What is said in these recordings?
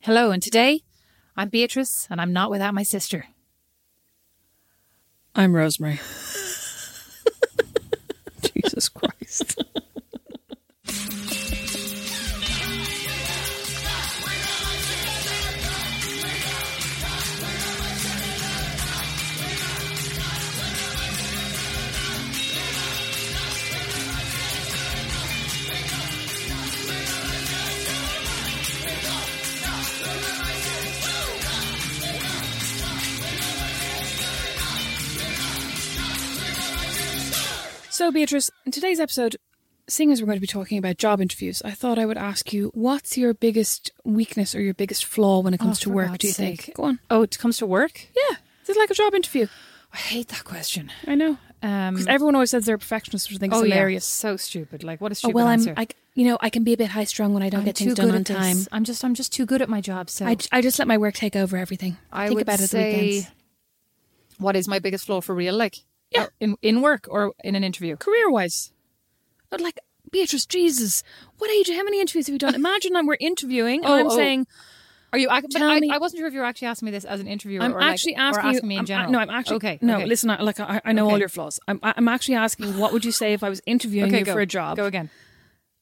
Hello, and today I'm Beatrice, and I'm not without my sister. I'm Rosemary. Jesus Christ. So, Beatrice, in today's episode, seeing as we're going to be talking about job interviews, I thought I would ask you what's your biggest weakness or your biggest flaw when it comes Oh, to work, God's do you sake. think? Go on. Oh, it comes to work? Yeah. Is it like a job interview? I hate that question. I know. Um, Because everyone always says they're a perfectionist, which I think is oh, yeah, hilarious. so stupid. Like, what a Oh, stupid well, I'm. I, you know, I can be a bit high strung when I don't I'm get things done on at this. time. I'm just, I'm just too good at my job. So I just let my work take over everything. I Think would about it at the say, weekends. what is my biggest flaw for real? Like, Yeah. in in work or in an interview? Career wise. But like, Beatrice, Jesus, what age, how many interviews have you done? Imagine that we're interviewing and Oh, I'm oh. saying, Are you? But I, I wasn't sure if you were actually asking me this as an interviewer. I'm or like- actually or asking, you. me in I'm- general. no, I'm actually okay. No, okay. listen. I, like I, I know all your flaws. I'm, I'm actually asking, what would you say if I was interviewing Okay, you go. for a job? Go again.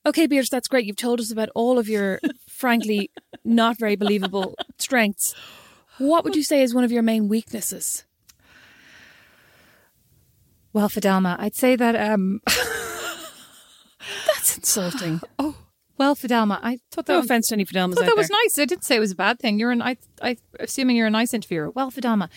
Okay, Beatrice, that's great. You've told us about all of your, frankly, not very believable strengths. What would you say is one of your main weaknesses? Well, Fidelma, I'd say that. um That's insulting. Oh, well, Fidelma, I thought that No was, offense to any Fidelmas thought that was there. nice. I didn't say it was a bad thing. You're an. I, I, assuming you're a nice interviewer. Well, Fidelma,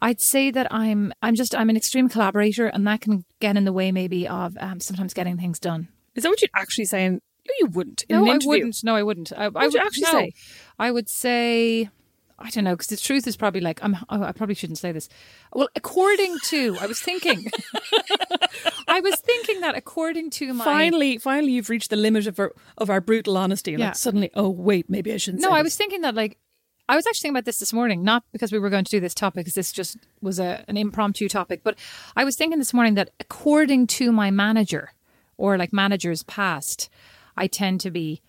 I'd say that I'm. I'm just. I'm an extreme collaborator, and that can get in the way maybe of um, sometimes getting things done. Is that what you're actually saying? No, you wouldn't. In no, I wouldn't. No, I wouldn't. I, I would you would- actually no. say? I would say. I don't know because the truth is probably like I'm. Oh, I probably shouldn't say this. Well, according to, I was thinking, I was thinking that according to my Finally, finally, you've reached the limit of our of our brutal honesty. Like Yeah. suddenly, oh wait, maybe I shouldn't. No, I this. was thinking that like I was actually thinking about this this morning, not because we were going to do this topic, because this just was a, an impromptu topic, but I was thinking this morning that according to my manager or like managers past, I tend to be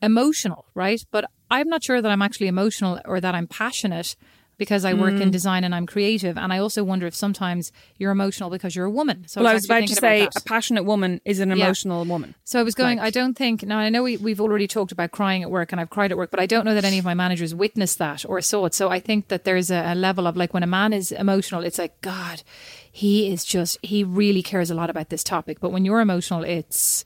emotional, right? But I'm not sure that I'm actually emotional or that I'm passionate because I work in Mm. design and I'm creative. And I also wonder if sometimes you're emotional because you're a woman. So Well, I was actually about to say about a passionate woman is an Yeah. emotional woman. So I was going, Like- I don't think, now I know we, we've already talked about crying at work and I've cried at work, but I don't know that any of my managers witnessed that or saw it. So I think that there's a, a level of like when a man is emotional, it's like, God, he is just, he really cares a lot about this topic. But when you're emotional, it's,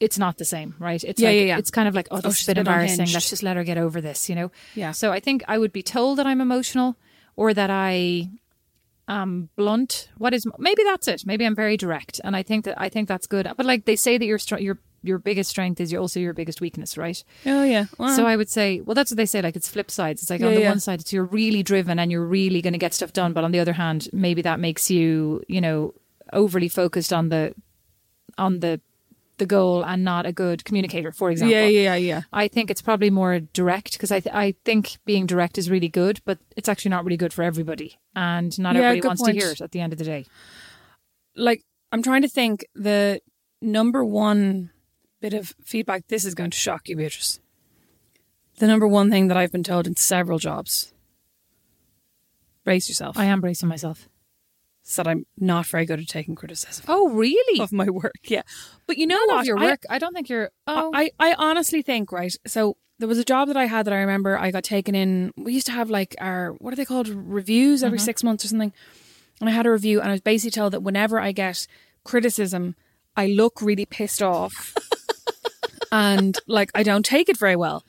it's not the same, right? It's Yeah, like, yeah, yeah. It's kind of like, oh, this is a bit embarrassing. Let's just let her get over this, you know? Yeah. So I think I would be told that I'm emotional or that I am blunt. What is maybe that's it. Maybe I'm very direct, and I think that I think that's good. But like they say that your str- your your biggest strength is also your biggest weakness, right? Oh yeah. Well, So I would say, well, that's what they say. Like it's flip sides. It's like Yeah, on the yeah. one side, it's you're really driven and you're really going to get stuff done, but on the other hand, maybe that makes you, you know, overly focused on the, on the, the goal and not a good communicator. For example, yeah, yeah, yeah. I think it's probably more direct because I th- I think being direct is really good, but it's actually not really good for everybody, and not Yeah, everybody wants point. to hear it at the end of the day. Like I'm trying to think the number one bit of feedback. This is going to shock you, Beatrice. The number one thing that I've been told in several jobs. Brace yourself. I am bracing myself. That I'm not very good at taking criticism Oh, really? of my work. Yeah, but you know what? of your I- work. I, don't think you're. Oh, I, I honestly think, right? So there was a job that I had that I remember I got taken in. We used to have like our, what are they called? Reviews every Mm-hmm. six months or something. And I had a review and I was basically told that whenever I get criticism, I look really pissed off and like I don't take it very well.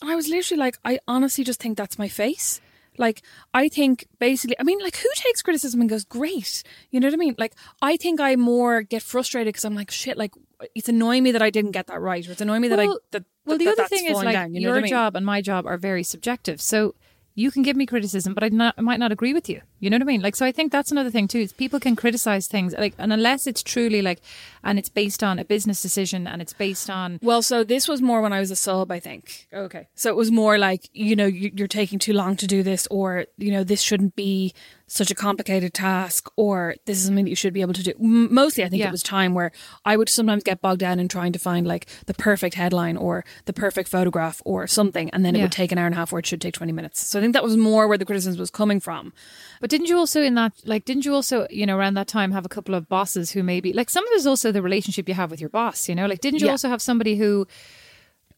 And I was literally like, I honestly just think that's my face. Like, I think basically, I mean, like, who takes criticism and goes, great? You know what I mean? Like, I think I more get frustrated because I'm like, shit, like, it's annoying me that I didn't get that right. Or it's annoying me that I, that, well, that- the that other that's thing is like down, you know your I mean? job and my job are very subjective. So you can give me criticism, but I, not, I might not agree with you. You know what I mean? Like, so I think that's another thing too. Is people can criticize things like, and unless it's truly like, and it's based on a business decision and it's based on. Well, so this was more when I was a sub, I think. Okay. So it was more like, you know, you- you're taking too long to do this, or, you know, this shouldn't be such a complicated task, or this is something that you should be able to do. Mostly, I think Yeah. it was time where I would sometimes get bogged down in trying to find like the perfect headline or the perfect photograph or something, and then it Yeah. would take an hour and a half where it should take 20 minutes. So I think that was more where the criticism was coming from. But didn't you also in that like didn't you also you know around that time have a couple of bosses who maybe like some of it is also the relationship you have with your boss you know like didn't you Yeah. also have somebody who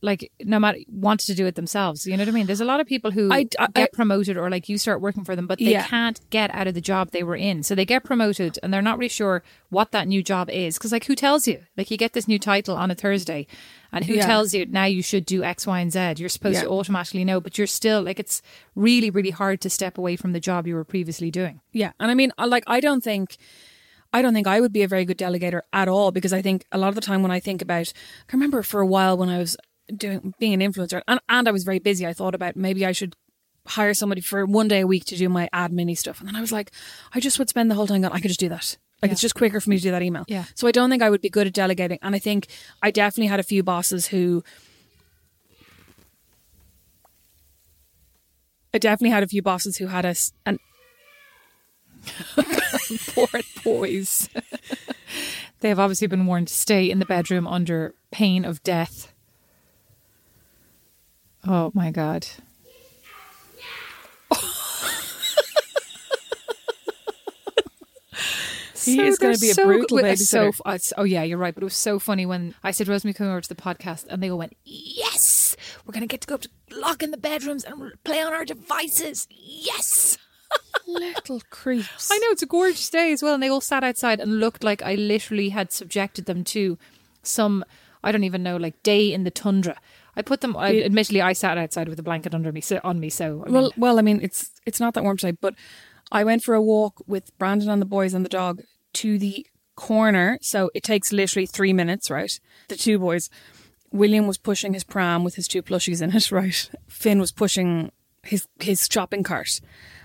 like no matter wanted to do it themselves you know what I mean? There's a lot of people who I- I- get promoted or like you start working for them but they Yeah. can't get out of the job they were in. So they get promoted and they're not really sure what that new job is. Because like who tells you? Like you get this new title on a Thursday and who Yeah. tells you now you should do X Y and Z. You're supposed Yeah. to automatically know but you're still like it's really really hard to step away from the job you were previously doing. Yeah, and I mean, like, I don't think, I don't think I would be a very good delegator at all because I think a lot of the time when I think about, I remember for a while when I was doing being an influencer and, and I was very busy, I thought about maybe I should hire somebody for one day a week to do my admin stuff, and then I was like, I just would spend the whole time going, I could just do that. Like it's just quicker for me to do that email. Yeah. So I don't think I would be good at delegating, and I think I definitely had a few bosses who. I definitely had a few bosses who had us, and poor boys. they have obviously been warned to stay in the bedroom under pain of death. Oh my god. He is gonna be a so brutal good- So, oh yeah, you're right. But it was so funny when I said Rosemary come over to the podcast, and they all went, "Yes, we're gonna get to go up to lock in the bedrooms and play on our devices." Yes. little creeps. I know it's a gorgeous day as well, and they all sat outside and looked like I literally had subjected them to some I don't even know like day in the tundra. I put them. I, admittedly, I sat outside with a blanket under me so, on me. So I Well, mean, well, I mean, it's it's not that warm today, but I went for a walk with Brandon and the boys and the dog to the corner. So it takes literally three minutes, right? The two boys. William was pushing his pram with his two plushies in it, right? Finn was pushing his his shopping cart.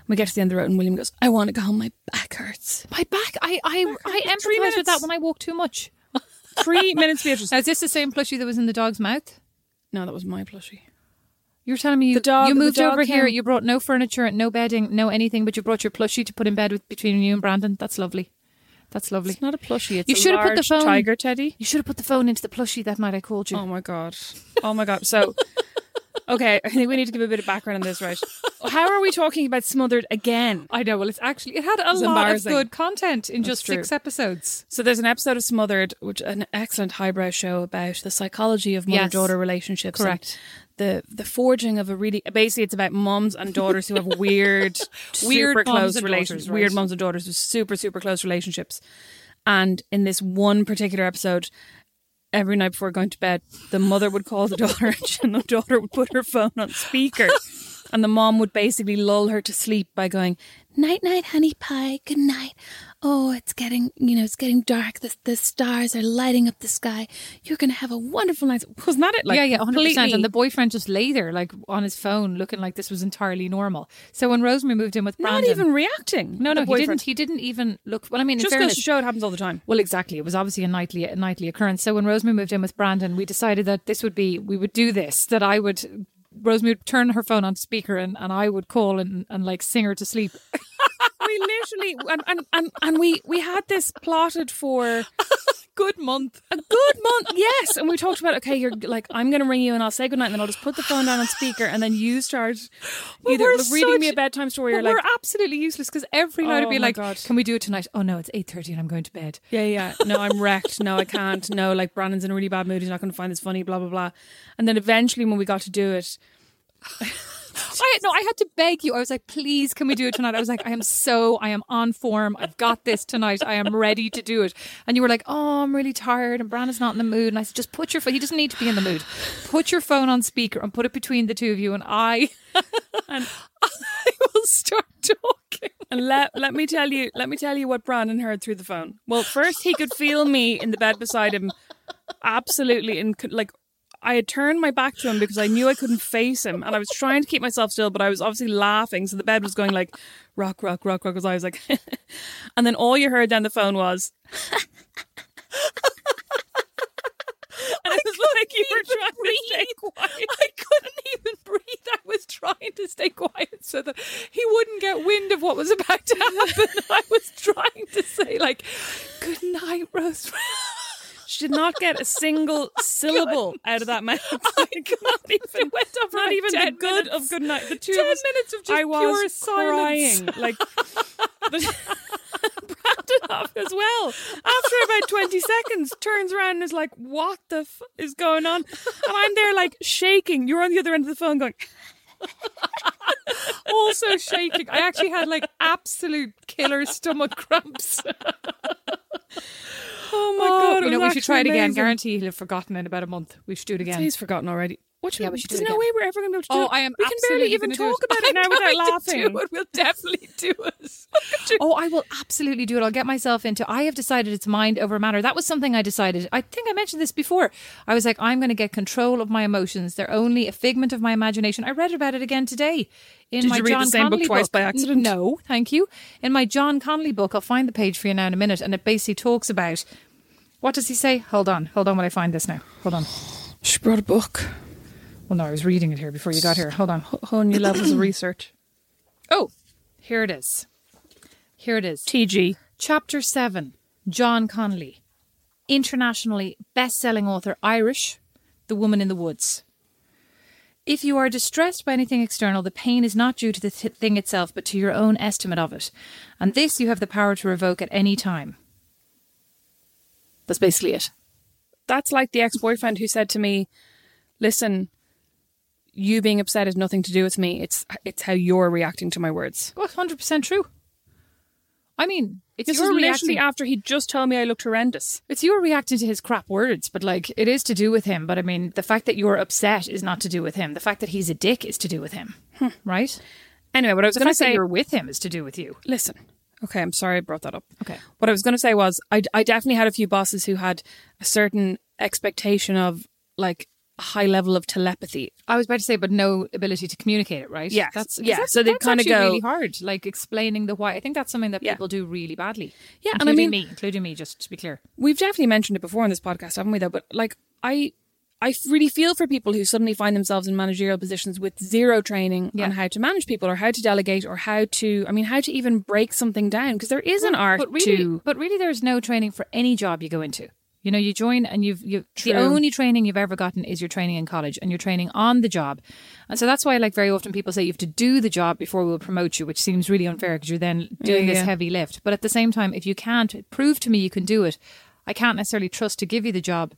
We get to the end of the road, and William goes, "I want to go home. My back hurts." my back. I I I Three empathize with that when I walk too much. Three minutes, Beatrice. Now, is this the same plushie that was in the dog's mouth? No, that was my plushie. You're telling me you, The dog- you the moved dog over here. came- You brought no furniture, no bedding, no anything, but you brought your plushie to put in bed with between you and Brandon. That's lovely. That's lovely. It's not a plushie. It's You a should have put the large phone- tiger teddy. You should have put the phone into the plushie that night I called you. Oh my god. Oh my god. So, okay, I think we need to give a bit of background on this, right? How are we talking about Smothered again? I know. Well, it's actually it had a lot of good content in just true. six episodes. So there's an episode of Smothered, which an excellent highbrow show about the psychology of mother-daughter relationships. and Correct. The the forging of a really basically it's about mums and daughters who have weird, Weird super close relationships, right. Weird mums and daughters with super super close relationships. And in this one particular episode, every night before going to bed, the mother would call the daughter and the daughter would put her phone on speaker. And the mom would basically lull her to sleep by going, night, night, honey pie. Good night. Oh, it's getting, you know, it's getting dark. The, the stars are lighting up the sky. You're going to have a wonderful night. Wasn't that it? Like, yeah, yeah, hundred percent. completely- And the boyfriend just lay there, like on his phone, looking like this was entirely normal. So when Rosemary moved in with Brandon. not even reacting. no, no, he didn't. He didn't even look. Well, I mean, in Just goes fairness, to show it happens all the time. Well, exactly. It was obviously a nightly a nightly occurrence. So when Rosemary moved in with Brandon, we decided that this would be we would do this. That I would Rosemary would turn her phone on speaker and, and I would call and, and like sing her to sleep. we literally and, and, and, and we we had this plotted for Good month. a good month. Yes, and we talked about okay, you're like I'm going to ring you and I'll say goodnight and then I'll just put the phone down on speaker and then you start Well, either reading me a bedtime story or like we're absolutely useless because every night Oh I'd be like, God. "Can we do it tonight?" Oh no, it's eight thirty and I'm going to bed. yeah yeah no I'm wrecked no I can't no like Brandon's in a really bad mood he's not going to find this funny blah blah blah and then eventually when we got to do it I no, I had to beg you. I was like, please, can we do it tonight? I was like, I am so, I am on form. I've got this tonight. I am ready to do it. And you were like, oh, I'm really tired, and Brandon's not in the mood. And I said, just put your phone. He doesn't need to be in the mood. Put your phone on speaker and put it between the two of you, and I, and I will start talking. And let let me tell you, let me tell you what Brandon heard through the phone. Well, first he could feel me in the bed beside him, absolutely in like. I had turned my back to him because I knew I couldn't face him, and I was trying to keep myself still, but I was obviously laughing. So the bed was going like rock, rock, rock, rock. Because I was like, and then all you heard down the phone was, and it was like you were trying to stay quiet. I couldn't even breathe. I was trying to stay quiet so that he wouldn't get wind of what was about to happen. I was trying to say like, "Good night, Rosemary." She did not get a single oh syllable out of that mouth. Oh like, not even, not even the good minutes. of good night. The two 10 of us, minutes of just I was pure silence. crying. Like the, Brandon off as well. After about twenty seconds, turns around and is like, "What the f- is going on?" And I'm there like shaking. You're on the other end of the phone going. also shaking. I actually had like absolute killer stomach cramps. Oh my god! you know, we should try it again. amazing. Guarantee he'll have forgotten in about a month. We should do it again. He's forgotten already. What Yeah, we, we should do There's it no again. way we're ever going to be able to do Oh, it. I am We can barely even talk it. about it now I'm without going to laughing. Do it. We'll definitely do it. oh, I will absolutely do it. I'll get myself into. I have decided it's mind over matter. That was something I decided. I think I mentioned this before. I was like, I'm going to get control of my emotions. They're only a figment of my imagination. I read about it again today. In Did my you read the John same book Connolly twice by accident? No, thank you. In my John Connolly book, I'll find the page for you now in a minute, and it basically talks about. What does he say? Hold on, hold on while I find this now. Hold on. She brought a book. Well, no, I was reading it here before you got here. Hold on. Whole new levels of research. Oh, here it is. Here it is. TG. Chapter 7 John Connolly, internationally best selling author, Irish, The Woman in the Woods. If you are distressed by anything external, the pain is not due to the th- thing itself, but to your own estimate of it. And this you have the power to revoke at any time. That's basically it. That's like the ex boyfriend who said to me, Listen, you being upset has nothing to do with me. It's it's how you're reacting to my words. Oh, 100% true. I mean, it's This your was reaction. literally after he just told me I looked horrendous. It's you reacting to his crap words, but like it is to do with him. But I mean, the fact that you're upset is not to do with him. The fact that he's a dick is to do with him, hmm. right? Anyway, what I was going to say, you're with him is to do with you. listen. Okay, I'm sorry I brought that up. Okay. What I was going to say was, I, I definitely had a few bosses who had a certain expectation of like high level of telepathy. I was about to say, but no ability to communicate it, right? Yeah, that's Yeah, so they'd kinda go- really hard, like explaining the why. I think that's something that Yeah. people do really badly. Yeah, and I mean- me, including me, just to be clear. We've definitely mentioned it before on this podcast, haven't we? Though, but like I, I really feel for people who suddenly find themselves in managerial positions with zero training Yeah. on how to manage people, or how to delegate, or how to, I mean, how to even break something down because there is an art but really, to. but really, there's no training for any job you go into. You know, you join and you've you the only training you've ever gotten is your training in college and your training on the job, and so that's why like very often people say you have to do the job before we'll promote you, which seems really unfair because you're then doing Yeah, this yeah. heavy lift. But at the same time, if you can't prove to me you can do it, I can't necessarily trust to give you the job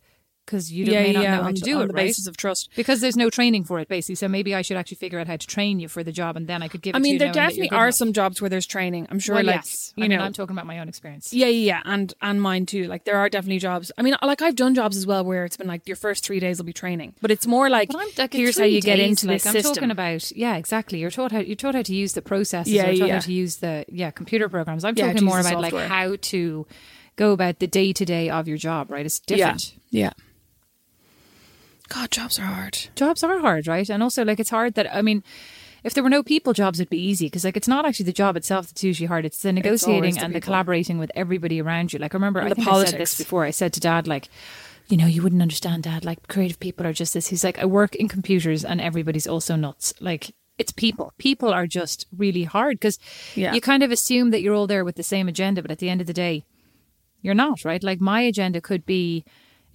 because you don't, yeah, may not yeah, know how to do it on the right? basis of trust. because there's no training for it, basically. So maybe I should actually figure out how to train you for the job, and then I could give. It I to mean, you there knowing that you're definitely are enough. some jobs where there's training. I'm sure, Well, like yes, you I know, mean, I'm talking about my own experience. Yeah, yeah, yeah, and and mine too. Like there are definitely jobs. I mean, like I've done jobs as well where it's been like your first three days will be training, but it's more like, like, here's how you get into like, this I'm system. talking about yeah, exactly. You're taught how you're taught how to use the processes. Yeah, you're taught yeah. how to use the yeah computer programs. I'm Yeah, talking more about like how to go about the day to day of your job. Right, it's different. Yeah. God, jobs are hard. Jobs are hard, right? And also like it's hard that I mean. If there were no people jobs, it'd be easy because like it's not actually the job itself that's usually hard. It's the negotiating always the and the collaborating with everybody around you. Like I remember, And I the I said this before. I said to Dad, like, you know, you wouldn't understand, Dad. Like creative people are just this. He's like, I work in computers and everybody's also nuts. Like it's people. People are just really hard because Yeah. you kind of assume that you're all there with the same agenda, but at the end of the day, you're not, right? Like my agenda could be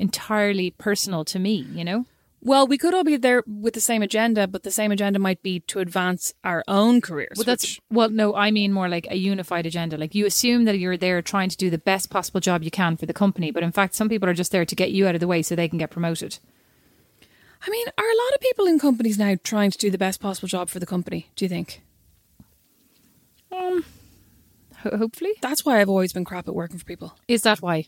entirely personal to me, you know? Well, we could all be there with the same agenda, but the same agenda might be to advance our own careers. Well, that's which- well, no, I mean more like a unified agenda. Like you assume that you're there trying to do the best possible job you can for the company, but in fact, some people are just there to get you out of the way so they can get promoted. I mean, are a lot of people in companies now trying to do the best possible job for the company? Do you think? Um, ho- hopefully, That's why I've always been crap at working for people. is that why?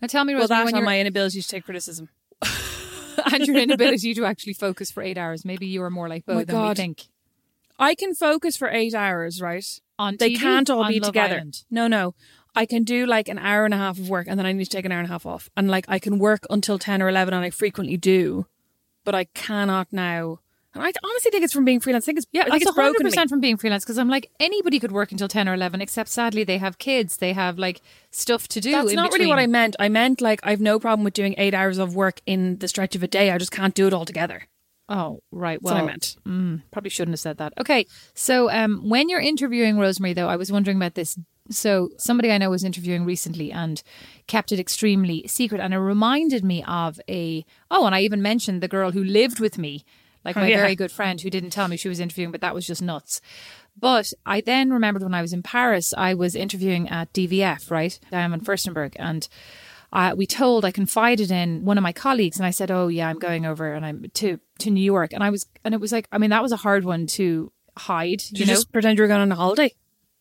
Now tell me, Well, Rosemary, that when and you're, my inability to take criticism. and your inability to actually focus for eight hours. Maybe you are more like Oh my both than we God. think. I can focus for eight hours, right? On they TV? can't all On be Love together. Island? No, no. I can do like an hour and a half of work and then I need to take an hour and a half off. And like I can work until 10 or 11 and I frequently do, but I cannot now. And I honestly think it's from being freelance. I think it's, Yeah, I think it's hundred me. percent from being freelance because I'm like anybody could work until ten or eleven, except sadly they have kids, they have like stuff to do. That's not really what I meant. I meant like I've no problem with doing eight hours of work in the stretch of a day. I just can't do it all together. Oh, right. That's Well, what I meant. Mm, probably shouldn't have said that. Okay, so um, when you're interviewing Rosemary, though, I was wondering about this. So somebody I know was interviewing recently and kept it extremely secret, and it reminded me of a oh, and I even mentioned the girl who lived with me, like my Oh, yeah. very good friend who didn't tell me she was interviewing, but that was just nuts. But I then remembered when I was in Paris, I was interviewing at DVF, right, Diane von Furstenberg, and uh, we told I confided in one of my colleagues, and I said, "Oh yeah, I'm going over and I'm to to New York," and I was, and it was like, I mean, that was a hard one to hide, Did you you know. just pretend you were going on a holiday?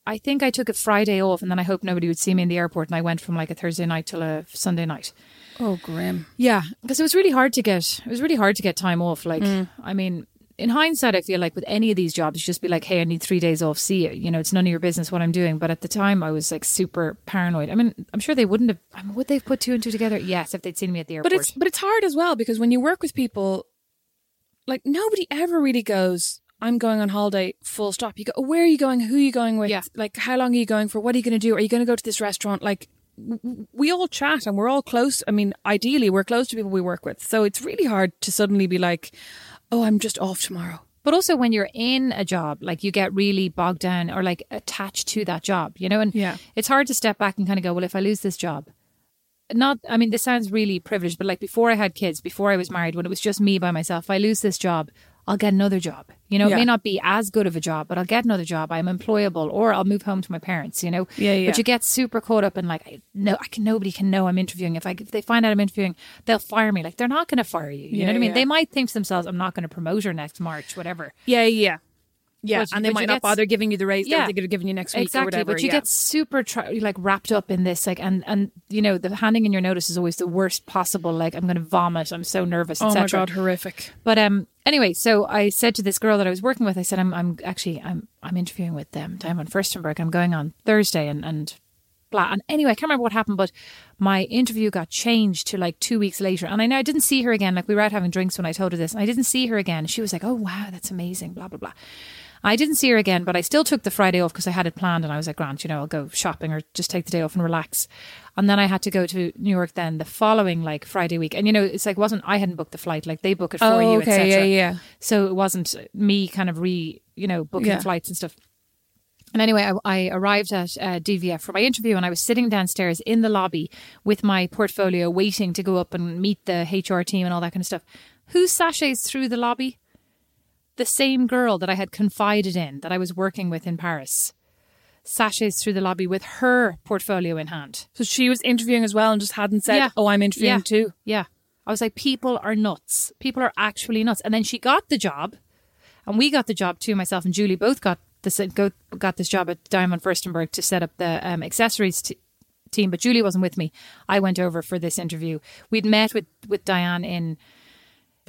I think I took a Friday off, and then I hoped nobody would see me in the airport, and I went from like a Thursday night till a Sunday night. Oh, grim. Yeah, because it was really hard to get. It was really hard to get time off. Like, mm. I mean, in hindsight, I feel like with any of these jobs, you just be like, "Hey, I need three days off. See you." You know, it's none of your business what I'm doing. But at the time, I was like super paranoid. I mean, I'm sure they wouldn't have. I mean, would they've put two and two together? Yes, if they'd seen me at the airport. But it's but it's hard as well because when you work with people, like nobody ever really goes. I'm going on holiday. Full stop. You go. "Oh, Where are you going? Who are you going with? Yeah. Like how long are you going for? What are you going to do? Are you going to go to this restaurant? Like we all chat and we're all close. I mean, ideally, we're close to people we work with. So it's really hard to suddenly be like, oh, I'm just off tomorrow. But also when you're in a job, like you get really bogged down or like attached to that job, you know, and Yeah. it's hard to step back and kind of go, well, if I lose this job, not, I mean, this sounds really privileged, but like before I had kids, before I was married, when it was just me by myself, if I lose this job, I'll get another job. You know, it may not be as good of a job, but I'll get another job. I'm employable, or I'll move home to my parents. You know, Yeah, yeah. But you get super caught up in like, I, no, I can. Nobody can know I'm interviewing. If I if they find out I'm interviewing, they'll fire me. Like they're not going to fire you. You Yeah, know what I mean? yeah. They might think to themselves, I'm not going to promote her next March, whatever. Yeah, yeah, yeah. And they might not get- bother giving you the raise Yeah. they're thinking of giving you next week exactly or whatever. but you yeah. get super tra- like wrapped up in this like and and you know the handing in your notice is always the worst possible like i'm going to vomit i'm so nervous oh my god, horrific. but um anyway so i said to this girl that i was working with i said i'm i'm actually i'm i'm interviewing with them diane von furstenberg i'm going on thursday and and blah and anyway i can't remember what happened but my interview got changed to like two weeks later and i know i didn't see her again like we were out having drinks when i told her this and i didn't see her again she was like oh wow that's amazing blah blah blah I didn't see her again, but I still took the Friday off because I had it planned and I was like, Grant, you know, I'll go shopping or just take the day off and relax. And then I had to go to New York then the following like Friday week. And you know, it's like wasn't I hadn't booked the flight, like they book it for Oh, you, okay, etc. yeah, yeah. So it wasn't me kind of re you know, booking Yeah. flights and stuff. And anyway, I, I arrived at uh, DVF for my interview and I was sitting downstairs in the lobby with my portfolio waiting to go up and meet the HR team and all that kind of stuff. Who sachets through the lobby? The same girl that I had confided in that I was working with in Paris. sashays through the lobby with her portfolio in hand. So she was interviewing as well and just hadn't said, Yeah. "Oh, I'm interviewing Yeah. too." Yeah. I was like, people are nuts. People are actually nuts. And then she got the job, and we got the job too. Myself and Julie both got this go, got this job at Diane von Furstenberg to set up the um, accessories t- team. But Julie wasn't with me. I went over for this interview. We'd met with with Diane in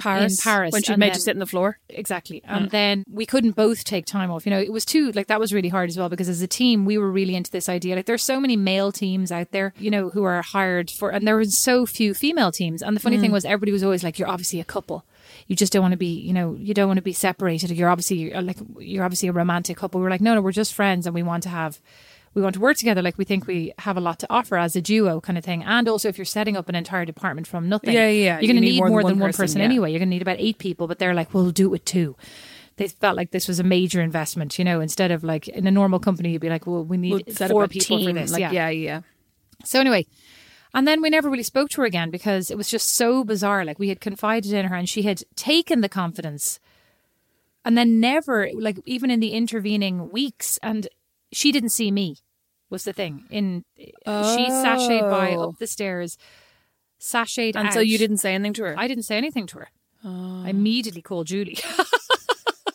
Paris, in Paris when she made then- to sit on the floor. exactly, and then we couldn't both take time off. You know, it was too like that was really hard as well because as a team we were really into this idea. Like there's so many male teams out there, you know, who are hired for, and there was so few female teams. And the funny thing mm. was, everybody was always like, "You're obviously a couple." You just don't want to be, you know, you don't want to be separated. You're obviously you're like you're obviously a romantic couple. We were like, no, no, we're just friends, and we want to have we want to work together like we think we have a lot to offer as a duo kind of thing and also if you're setting up an entire department from nothing Yeah, yeah, you're going to You need more than, one person, person, yeah. anyway you're going to need about eight people but they're like we'll do it with two they felt like this was a major investment you know instead of like in a normal company you'd be like well we need We'll four people team. for this Like, yeah. yeah, yeah. so anyway and then we never really spoke to her again because it was just so bizarre like we had confided in her and she had taken the confidence and then never like even in the intervening weeks and she didn't see me was the thing in she sashayed by Oh. up the stairs sashayed And out. so you didn't say anything to her. I didn't say anything to her. Oh. I immediately called Julie.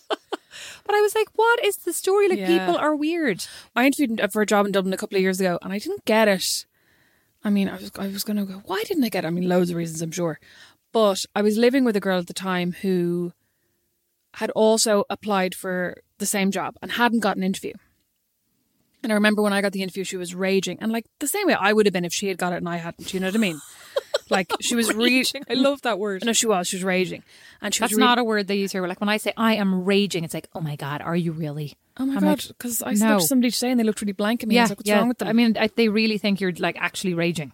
but I was like, what is the story? Like, Yeah. people are weird. I interviewed for a job in Dublin a couple of years ago, and I didn't get it. I mean, I was I was going to go. Why didn't I get it? I mean, loads of reasons, I'm sure. But I was living with a girl at the time who had also applied for the same job and hadn't got an interview. And I remember when I got the interview, she was raging, and like the same way I would have been if she had got it and I hadn't. You know what I mean? Like she was really. I love that word. No, she was. She was raging, and she That's really, not a word they use here. Like, when I say I am raging, it's like, oh my God, are you really? Oh my I'm god! like, Because I no. spoke to somebody today and they looked really blank at me. I yeah, was like, "What's yeah. wrong with them?" I mean, I, they really think you're like actually raging.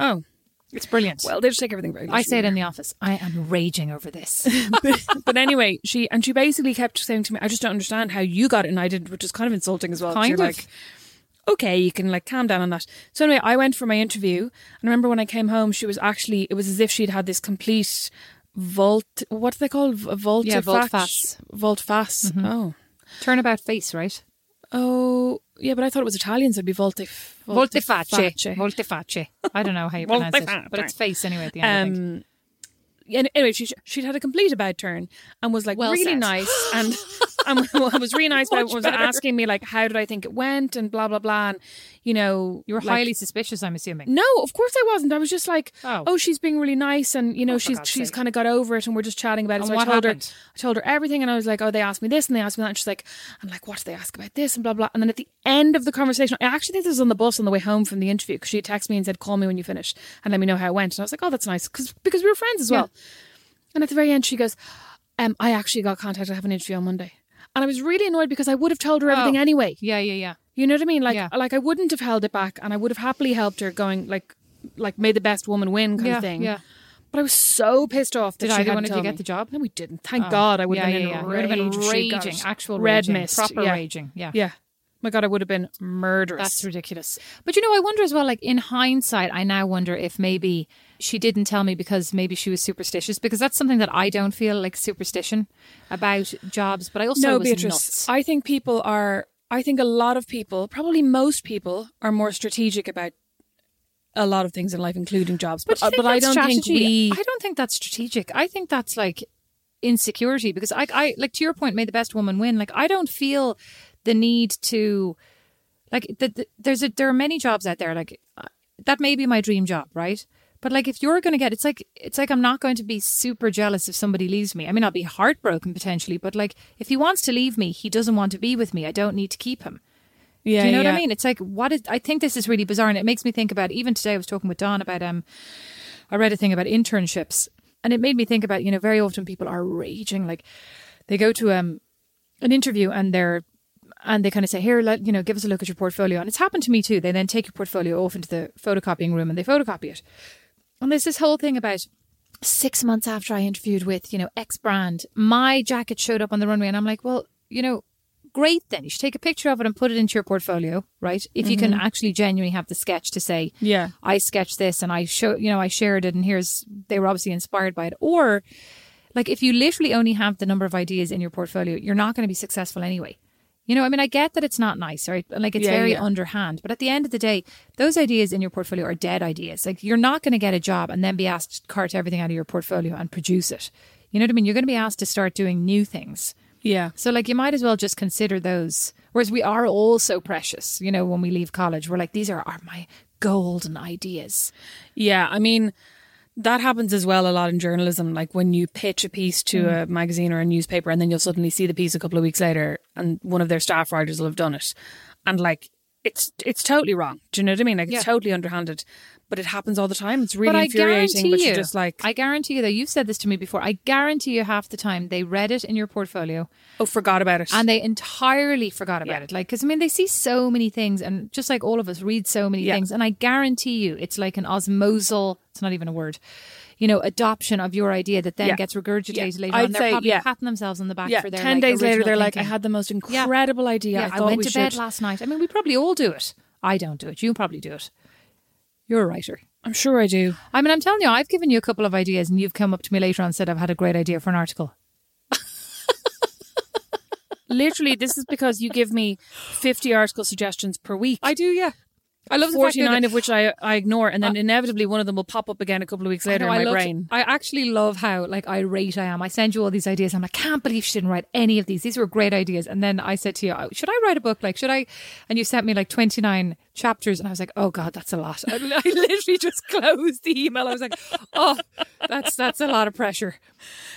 oh, It's brilliant. well, they just take everything very. I say it in the office. I am raging over this. but, but anyway, she and she basically kept saying to me, "I just don't understand how you got it," and I didn't," which is kind of insulting as well. Kind of. like, okay, you can like calm down on that. So anyway, I went for my interview, and I remember when I came home, she was actually it was as if she'd had this complete volt. What do they call V- volt? Yeah, volte-face. Volt face. Oh, Turnabout face, right? Oh, yeah, but I thought it was Italian, so it'd be volte. Volteface. Volteface. I don't know how you pronounce it, but it's face anyway at the end. Um, anyway, she she'd had a complete about turn and was like Well really said. nice and and was really nice. But was better. asking me like, how did I think it went and blah blah blah. And you know, You were like- highly suspicious, I'm assuming. No, of course I wasn't. I was just like, Oh. oh, she's being really nice, and you know, Oh, she's she's kind of got over it, and we're just chatting about it. And so what I told happened? her, I told her everything, and I was like, oh, they asked me this, and they asked me that, and she's like, I'm like, what did they ask about this, and blah blah. And then at the end of the conversation, I actually think this was on the bus on the way home from the interview because she had texted me and said, call me when you finish and let me know how it went. And I was like, oh, that's nice because because we were friends as well. And at the very end, she goes, um, I actually got contacted to have an interview on Monday. And I was really annoyed because I would have told her everything Oh. anyway. Yeah, yeah, yeah. You know what I mean? Like, Yeah. like I wouldn't have held it back, and I would have happily helped her, going like, like may the best woman win kind yeah, of thing. Yeah. But I was so pissed off that Did she either one of you get the job? No, we didn't. Thank Oh. God, I would yeah, have been yeah, in yeah. would have been rage if she'd got raging, actual red raging, mist, proper yeah. raging. Yeah. Yeah, my God, I would have been murderous. That's ridiculous. But you know, I wonder as well, like in hindsight, I now wonder if maybe she didn't tell me because maybe she was superstitious, because that's something that I don't feel like superstition about jobs, but I also no, was Beatrice. nuts. I think people are. I think a lot of people, probably most people, are more strategic about a lot of things in life, including jobs. But think but I don't think we. I don't think that's strategic. I think that's like insecurity because I, I like to your point, may the best woman win. Like I don't feel the need to, like the, the, there's a there are many jobs out there like uh, that may be my dream job, right? But like if you're going to get, it's like it's like I'm not going to be super jealous if somebody leaves me. I mean, I'll be heartbroken potentially, but like if he wants to leave me, he doesn't want to be with me. I don't need to keep him. Yeah, Do you know what. I mean? It's like what is I think this is really bizarre and it makes me think about even today I was talking with Don about um I read a thing about internships and it made me think about, you know, very often people are raging like they go to um an interview and they're and they kind of say, Here, let you know, give us a look at your portfolio. And it's happened to me too. They then take your portfolio off into the photocopying room and they photocopy it. And there's this whole thing about six months after I interviewed with, you know, X brand, my jacket showed up on the runway and I'm like, Well, you know, great then. You should take a picture of it and put it into your portfolio, right? If you can mm-hmm. actually genuinely have the sketch to say, Yeah. I sketched this and I show, you know, I shared it and here's, they were obviously inspired by it. Or like if you literally only have the number of ideas in your portfolio, you're not going to be successful anyway. You know, I mean, I get that it's not nice, right? Like it's Yeah, very yeah. underhand. But at the end of the day, those ideas in your portfolio are dead ideas. Like you're not going to get a job and then be asked to cart everything out of your portfolio and produce it. You know what I mean? You're going to be asked to start doing new things. Yeah. So, like, you might as well just consider those. Whereas we are all so precious, you know, when we leave college, we're like, these are, are my golden ideas. Yeah, I mean, that happens as well a lot in journalism. Like when you pitch a piece to Mm. a magazine or a newspaper, and then you'll suddenly see the piece a couple of weeks later, and one of their staff writers will have done it, and like it's it's totally wrong. Do you know what I mean? Like Yeah. it's totally underhanded, but it happens all the time. It's but really I infuriating. guarantee But you, just like, I guarantee you, though, you've said this to me before. I guarantee you, half the time they read it in your portfolio oh, forgot about it. and they entirely forgot about Yeah. it. Like, because I mean, they see so many things, and just like all of us, read so many Yeah. things, and I guarantee you, it's like an osmosal. It's not even a word. You know, adoption of your idea that then Yeah. gets regurgitated Yeah. later I'd on. They're say, probably yeah. patting themselves on the back yeah, for their ten like, days later, they're like, I had the most incredible idea. I I, went we to should. bed last night. I mean, we probably all do it. I don't do it. You probably do it. You're a writer. I'm sure I do. I mean, I'm telling you, I've given you a couple of ideas, and you've come up to me later on and said I've had a great idea for an article. Literally, this is because you give me 50 article suggestions per week. I do, yeah. I love the 49 of which I, I ignore, and then inevitably one of them will pop up again a couple of weeks I later know, in I my brain. I actually love how like irate I am. I send you all these ideas. I'm like, I can't believe she didn't write any of these. These were great ideas. And then I said to you, "Oh, should I write a book? Like, should I? And you sent me like 29 chapters, and I was like, oh god, that's a lot. I, I literally just closed the email. I was like, oh, that's that's a lot of pressure.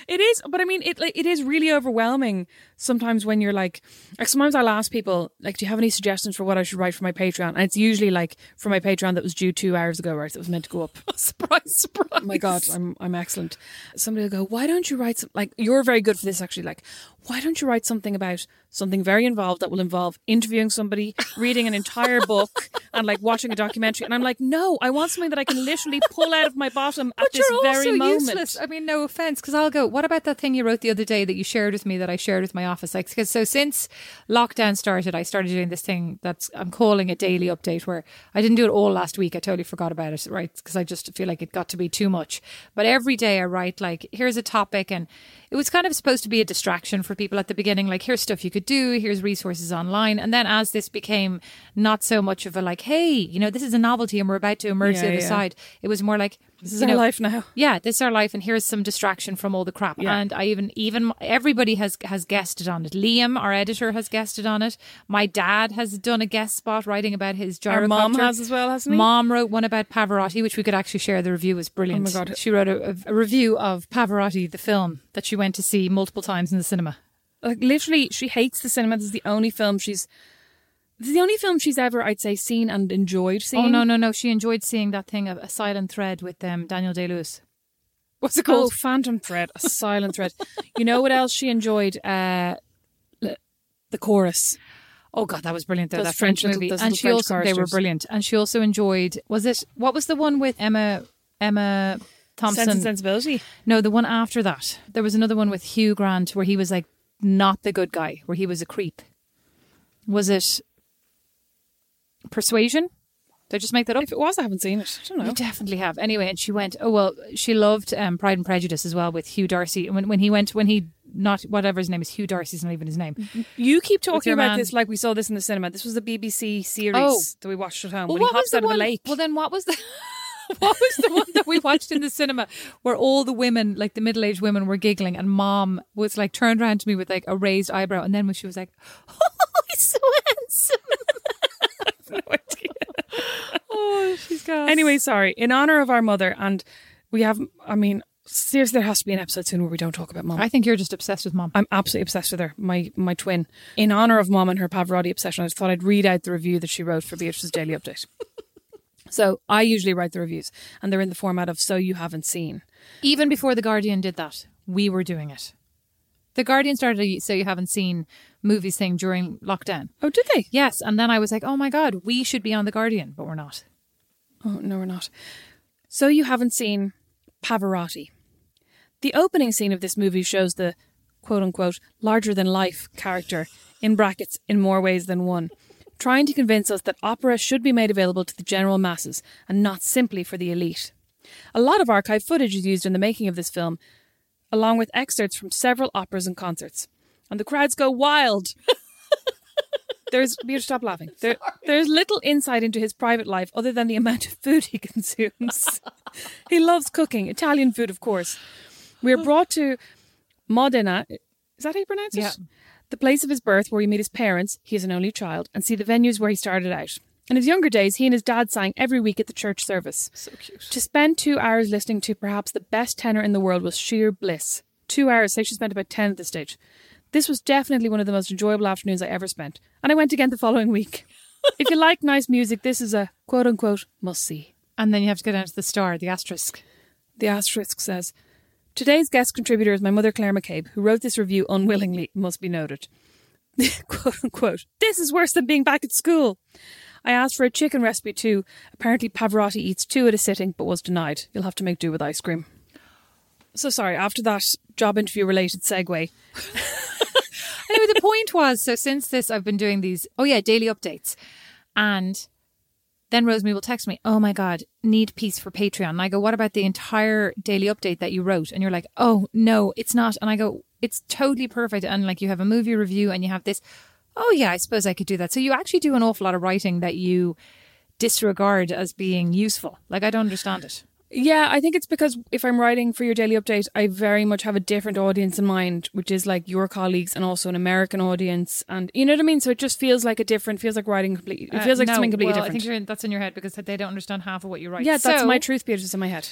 It is, but I mean, it like it is really overwhelming sometimes when you're like, like sometimes I'll ask people, like, do you have any suggestions for what I should write for my Patreon? And it's usually like for my Patreon that was due two hours ago, right? That was meant to go up. surprise, surprise. Oh my god, I'm I'm excellent. Somebody will go, why don't you write some? Like, you're very good for this actually. Like, why don't you write something about something very involved that will involve interviewing somebody, reading an entire book, and like watching a documentary? And I'm like, no, I want something that I can literally pull out of my bottom at But this you're very also moment. useless. I mean, no offense, because I'll go. What about that thing you wrote the other day that you shared with me that I shared with my office? Like, because so since lockdown started, I started doing this thing that's I'm calling a daily update, where I didn't do it all last week. I totally forgot about it, right? Because I just feel like it got to be too much. But every day I write like, here's a topic, and it was kind of supposed to be a distraction for people at the beginning. Like, here's stuff you could do, here's resources online, and then as this became not so much of a like, hey, you know, this is a novelty, and we're about to emerge Yeah, the yeah. side. It was more like This is our know, life now. Yeah, this is our life, and here's some distraction from all the crap. Yeah. And I even even everybody has has guested on it. Liam, our editor, has guested on it. My dad has done a guest spot writing about his gyrocopter. Our mom has as well, hasn't he? Mom wrote one about Pavarotti, which we could actually share. The review was brilliant. Oh my God. She wrote a, a review of Pavarotti, the film that she went to see multiple times in the cinema. like literally she hates the cinema this is the only film she's this is the only film she's ever i'd say seen and enjoyed seeing Oh no, no, no! She enjoyed seeing that thing of a silent thread with um, Daniel Day Lewis. What's it oh called? phantom thread a silent thread you know what else she enjoyed uh the chorus Oh god, that was brilliant though. Those that French, French movie, those and she French also they were brilliant. And she also enjoyed. Was it what was the one with Emma Emma Thompson? sense and sensibility No, the one after that. There was another one with Hugh Grant where he was like not the good guy, where he was a creep. Was it Persuasion? Did I just make that up? if it was i haven't seen it i don't know You definitely have. Anyway, and she went. Oh well, she loved um, Pride and Prejudice as well with Hugh Darcy. When when he went when he not whatever his name is Hugh Darcy's not even his name. you keep talking about man- this like we saw this in the cinema this was the bbc series Oh. that we watched at home Well, when he what was hops the out of one? the lake Well, then what was the what was the one that we watched in the cinema where all the women, like the middle aged women, were giggling, and Mom was like turned around to me with like a raised eyebrow, and then when she was like, "Oh, he's so handsome." oh, she's got. Anyway, sorry. In honor of our mother, and we have, I mean, seriously, there has to be an episode soon where we don't talk about mom. I think you're just obsessed with Mom. I'm absolutely obsessed with her, my my twin. In honor of mom and her Pavarotti obsession, I just thought I'd read out the review that she wrote for Beatrice's Daily Update. so I usually write the reviews, and they're in the format of "So you haven't seen." Even before the Guardian did that, we were doing it. The Guardian started a so you haven't seen movies thing during lockdown. Oh, did they? Yes, and then I was like, oh my god, we should be on the Guardian, but we're not. Oh no, we're not. So you haven't seen Pavarotti. The opening scene of this movie shows the quote unquote larger than life character in brackets in more ways than one, trying to convince us that opera should be made available to the general masses and not simply for the elite. A lot of archive footage is used in the making of this film, along with excerpts from several operas and concerts. And the crowds go wild. there's Beatrice, stop laughing. There, there's little insight into his private life other than the amount of food he consumes. he loves cooking, Italian food, of course. We are brought to Modena. Is that how you pronounce it? Yeah. The place of his birth, where we meet his parents. He is an only child, and see the venues where he started out. In his younger days, he and his dad sang every week at the church service. So cute. To spend two hours listening to perhaps the best tenor in the world was sheer bliss. Two hours, say she spent about 10 at this stage. This was definitely one of the most enjoyable afternoons I ever spent. And I went again the following week. if you like nice music, this is a quote unquote must see. And then you have to go down to the star, the asterisk. The asterisk says Today's guest contributor is my mother, Claire McCabe, who wrote this review unwillingly, must be noted. quote unquote, this is worse than being back at school. I asked for a chicken recipe too. Apparently, Pavarotti eats two at a sitting, but was denied. You'll have to make do with ice cream. So sorry, after that job interview related segue, anyway, the point was so since this, I've been doing these, oh yeah, daily updates. And then Rosemary will text me, oh my God, need piece for Patreon. And I go, what about the entire daily update that you wrote? And you're like, oh no, it's not. And I go, it's totally perfect. And like you have a movie review and you have this, oh yeah, I suppose I could do that. So you actually do an awful lot of writing that you disregard as being useful. Like I don't understand it. Yeah, I think it's because if I'm writing for your daily update, I very much have a different audience in mind, which is like your colleagues and also an American audience, and you know what I mean. So it just feels like a different, feels like writing completely. It feels like Uh, no, something completely well, I think you're, that's in your head because they don't understand half of what you write. yeah, that's So- my truth, Beatrice, in my head.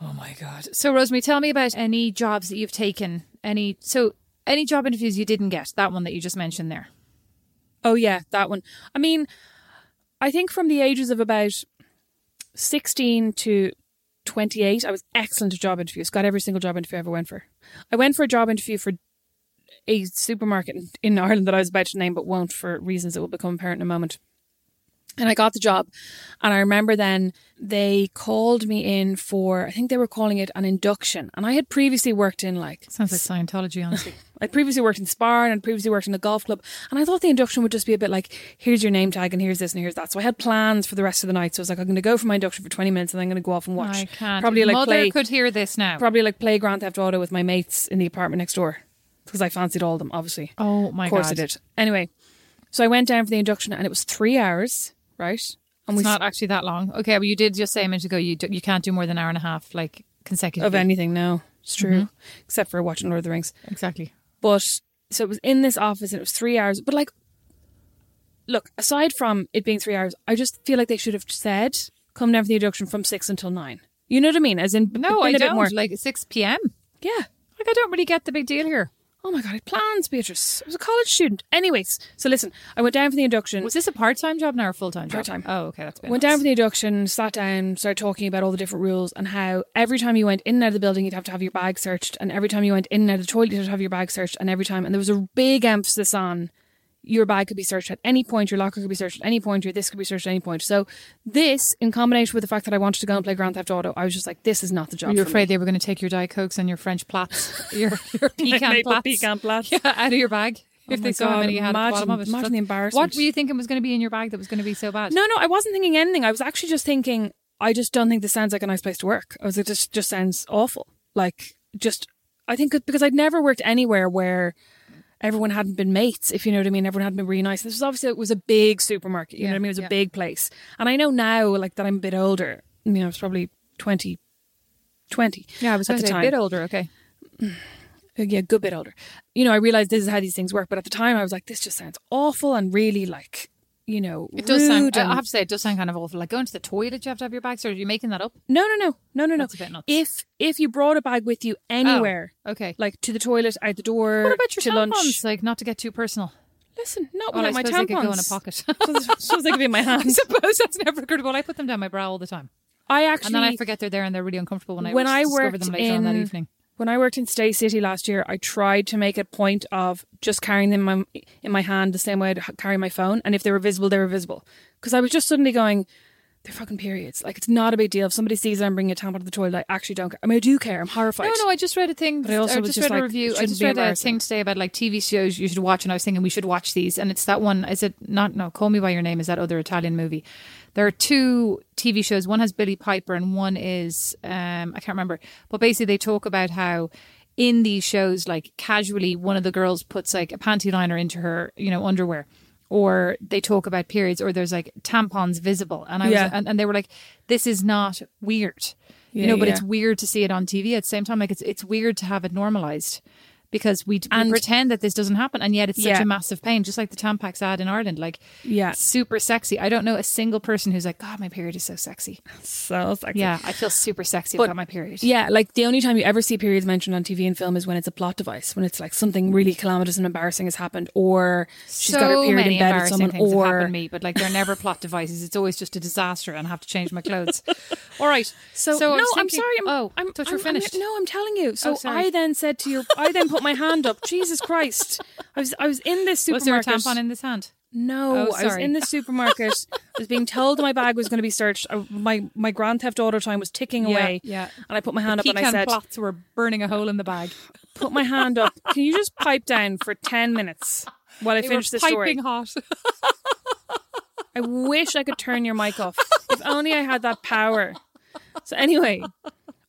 Oh my god. So Rosemary, tell me about any jobs that you've taken. Any so any job interviews you didn't get. That one that you just mentioned there. Oh yeah, that one. I mean, I think from the ages of about sixteen to twenty-eight, I was excellent at job interviews. Got every single job interview I ever went for. I went for a job interview for a supermarket in Ireland that I was about to name, but won't for reasons that will become apparent in a moment. And I got the job. And I remember then they called me in for, I think they were calling it an induction. And I had previously worked in like Sounds like Scientology, honestly. I previously worked in Spar and I'd previously worked in a golf club. And I thought the induction would just be a bit like, here's your name tag and here's this and here's that. So I had plans for the rest of the night. So I was like, I'm going to go for my induction for 20 minutes and then I'm going to go off and watch. I can't. Probably like Mother play, could hear this now. probably like play Grand Theft Auto with my mates in the apartment next door. Because I fancied all of them, obviously. oh my God. of course god. I did. Anyway, so I went down for the induction and it was three hours, right? And It's not actually that long. Okay, but you did just say a minute ago you do, you can't do more than an hour and a half, like consecutively. of anything, no. It's true. Mm-hmm. Except for watching Lord of the Rings. Exactly. But so it was in this office and it was three hours. But like, look, aside from it being three hours, I just feel like they should have said, come down for the induction from six until nine. You know what I mean? As in, No, I don't. more. Like six p.m. yeah. Like I don't really get the big deal here. Oh my God, I had plans, Beatrice. I was a college student. Anyways, so listen, I went down for the induction. Was this a part-time job now or a full-time job? Part-time. Oh, okay, that's bit Went down for the induction, sat down, started talking about all the different rules and how every time you went in and out of the building, you'd have to have your bag searched, and every time you went in and out of the toilet, you'd have to have your bag searched, and every time, and there was a big emphasis on your bag could be searched at any point, your locker could be searched at any point, your this could be searched at any point. So this, in combination with the fact that I wanted to go and play Grand Theft Auto, I was just like, this is not the job. Were you for afraid me. they were going to take your Diet Cokes and your French plats, your, your pecan plaits, pecan plaits. yeah, out of your bag? Oh if they saw how many you had at the bottom of it. imagine- imagine the What were you thinking was going to be in your bag that was going to be so bad? No, no, I wasn't thinking anything. I was actually just thinking, I just don't think this sounds like a nice place to work. I was like, this just sounds awful. Like, just, I think because I'd never worked anywhere where everyone hadn't been mates, if you know what I mean. Everyone hadn't been really nice. This was obviously, it was a big supermarket, you know what I mean? It was yeah. a big place. And I know now, like, that I'm a bit older. You know, I was probably 20, 20 Yeah, I was at the time. a bit older. Okay. Yeah, good bit older. You know, I realized this is how these things work. But at the time, I was like, this just sounds awful and really like, you know, It does sound. I have to say, it does sound kind of awful. Like going to the toilet, you have to have your bag. So are you making that up? No, no, no, no, no, no. That's a bit nuts. If if you brought a bag with you oh, anywhere, Oh, okay. like to the toilet, out the door, What about your to tampons? lunch. Like not to get too personal. Listen, not oh, Well, I without my tampons. they could go in a pocket. Suppose they could be in my hand. I suppose that's never good. Well, I put them down my bra all the time, I actually, and then I forget they're there, and they're really uncomfortable when I when I discover worked them later on that in- evening. When I worked in Staycity last year, I tried to make a point of just carrying them in my, in my hand the same way I'd carry my phone, and if they were visible, they were visible. Because I was just suddenly going, they're fucking periods. Like it's not a big deal. If somebody sees I'm bringing a tampon to the toilet, I actually don't care. I mean, I do care. I'm horrified. No, no, I just read a thing. But I also was just, just read a review. I just read a thing today about like TV shows you should watch, and I was thinking we should watch these. And it's that one. Is it not? No, Call Me by Your Name is that other Italian movie. There are two TV shows. One has Billie Piper, and one is um I can't remember. But basically, they talk about how in these shows, like casually, one of the girls puts like a panty liner into her, you know, underwear. or they talk about periods, or there's like tampons visible, and I Yeah. was, and, and they were like, "This is not weird," you know, but yeah. it's weird to see it on TV at the same time. Like it's it's weird to have it normalized because we, we And- pretend that this doesn't happen, and yet it's such Yeah. a massive pain, just like the Tampax ad in Ireland. Like, Yeah. super sexy. I don't know a single person who's like, God, my period is so sexy. So sexy. Yeah, I feel super sexy But- about my period. Yeah, like the only time you ever see periods mentioned on TV and film is when it's a plot device, when it's like something really calamitous and embarrassing has happened, or she's so got her period in bed with someone, things have happened or to me, but like they're never plot devices. It's always just a disaster, and I have to change my clothes. All right. So, I no, I'm thinking- sorry. I'm, oh, I'm, thought you I'm- were finished. I'm- no, I'm telling you. So Oh. I then said to you, I then put my hand up. Jesus Christ! I was I was in this supermarket. was there a tampon in this hand? No, Oh, I was in the supermarket. I was being told my bag was going to be searched. My my Grand Theft Auto time was ticking away. yeah. And I put my hand up and I said, plots were burning a hole in the bag. "Put my hand up. Can you just pipe down for ten minutes while I They finish this story?" piping hot. I wish I could turn your mic off. If only I had that power. So anyway,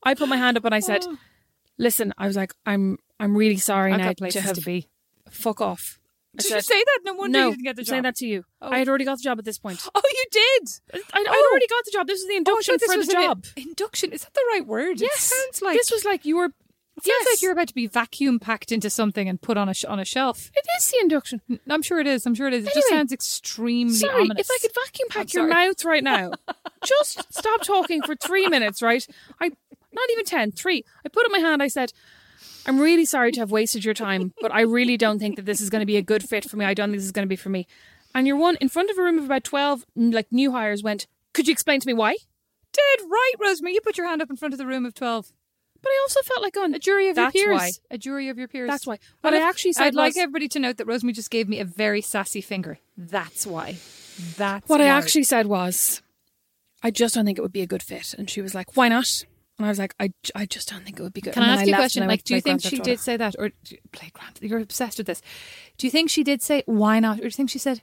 I put my hand up and I said, "Listen, I was like, I'm I'm really sorry I've now got to places have to be. fuck off." I Did said, you say that? No wonder no, you didn't get the job. saying that to you. Oh. I had already got the job at this point. Oh, you did. I, I'd oh. already got the job. This was the Oh, I induction thought this for was the an job. Induction is that the right word? Yes, It sounds like this was like you were. It sounds yes, like you're about to be vacuum packed into something and put on a sh- on a shelf. It is the induction. I'm sure it is. I'm sure it is. It just sounds extremely Sorry, ominous. if I could vacuum pack I'm your sorry. mouth right now, just stop talking for three minutes, right? I not even ten, three. I put up my hand. I said, "I'm really sorry to have wasted your time, but I really don't think that this is going to be a good fit for me. I don't think this is going to be for me." And your one in front of a room of about twelve, like new hires, went, "Could you explain to me why?" Dead right, Rosemary. You put your hand up in front of the room of twelve. But I also felt like going, A jury of That's your peers. why. A jury of your peers. That's why. I'd What I actually said I'd like everybody to note that Rosemary just gave me a very sassy finger. That's why. That's What I actually said was, I just don't think it would be a good fit. And she was like, why not? And I was like, I, I just don't think it would be good. Can And I ask you a question? Like, do you think she did say that, or do you- play Grand? You're obsessed with this. Do you think she did say why not, or do you think she said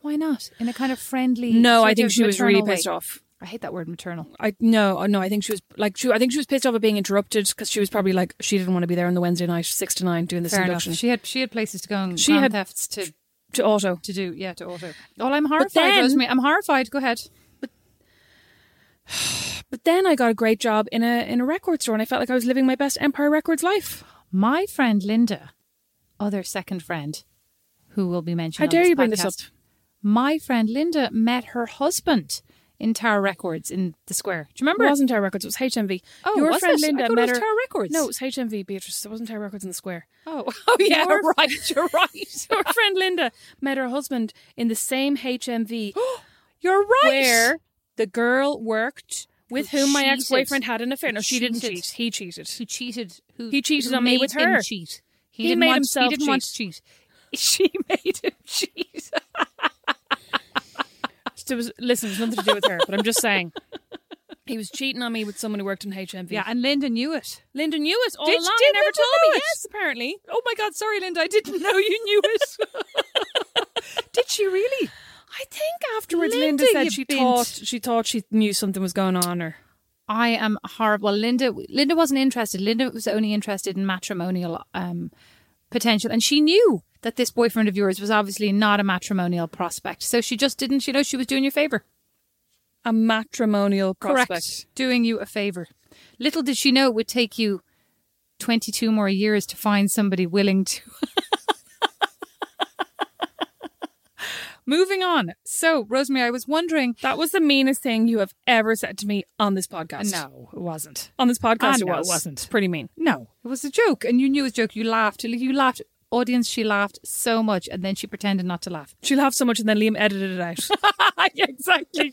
why not in a kind of friendly? No, I think she was really way? pissed off. I hate that word, maternal. I no, uh, no. I think she was like, she, I think she was pissed off at being interrupted because she was probably like, she didn't want to be there on the Wednesday night, six to nine, doing this Fair enough. induction She had she had places to go and She had- thefts to to auto. to do. Yeah, to auto. Oh, I'm horrified, then- Rosemary. I'm horrified. Go ahead. But then I got a great job in a in a record store, and I felt like I was living my best Empire Records life. My friend Linda, other second friend, who will be mentioned. How on dare you bring this up? My friend Linda met her husband in Tower Records in the square. Do you remember? It wasn't Tower Records, it was HMV. Oh, Your was friend it? I Linda it met was her. Tower Records. No, it was HMV, Beatrice. It wasn't Tower Records in the square. Oh, oh yeah, Your- right. You're right. Your friend Linda met her husband in the same HMV You're right. where the girl worked with Who whom my ex boyfriend had an affair. No, she didn't cheat. He cheated. who cheated? Who He cheated who on me with her. Cheat. He didn't made want, himself He didn't want to cheat. cheat. She made him cheat. There was listen, there's nothing to do with her, but I'm just saying. He was cheating on me with someone who worked in HMV. yeah, and Linda knew it. Linda knew it all Did- along. did never Linda told me. it? Yes, apparently. Oh my God! Sorry, Linda. I didn't know you knew it. Did she really? I think afterwards Linda, Linda, said she bint. thought she thought she knew something was going on or I am horrible. Well, Linda, Linda wasn't interested. Linda was only interested in matrimonial um, potential, and she knew that this boyfriend of yours was obviously not a matrimonial prospect. So she just didn't. You know, she was doing you a favor. a matrimonial prospect. Correct. Doing you a favor. Little did she know it would take you twenty-two more years to find somebody willing to. Moving on. So, Rosemary, I was wondering. That was the meanest thing you have ever said to me on this podcast. No, it wasn't. On this podcast Ah, it no, it was. wasn't. It's pretty mean. No, it was a joke, and you knew it was a joke. You laughed. You laughed. Audience, she laughed so much, and then she pretended not to laugh. She laughed so much and then Liam edited it out. yeah, exactly.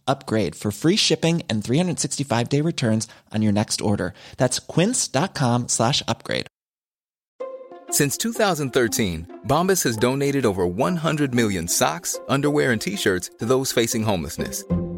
upgrade for free shipping and 365 day returns on your next order. That's quince.com slash upgrade. Since 2013, Bombas has donated over 100 million socks, underwear, and t shirts to those facing homelessness.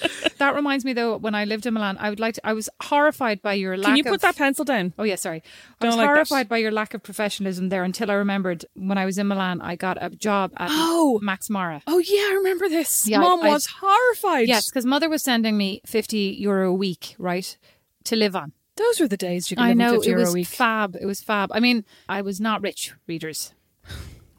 That reminds me though, when I lived in Milan, I would like to. I was horrified by your lack. Can you of, put that pencil down? Oh yeah, sorry. I Don't was like that. horrified by your lack of professionalism there until I remembered when I was in Milan, I got a job at Oh. Max Mara. Oh yeah, I remember this. Yeah, Mom I- I- was horrified. Yes, because mother was sending me fifty euro a week, right, to live on. those were the days you could I live know 50 it euro was a week. fab. It was fab. I mean, I was not rich, readers.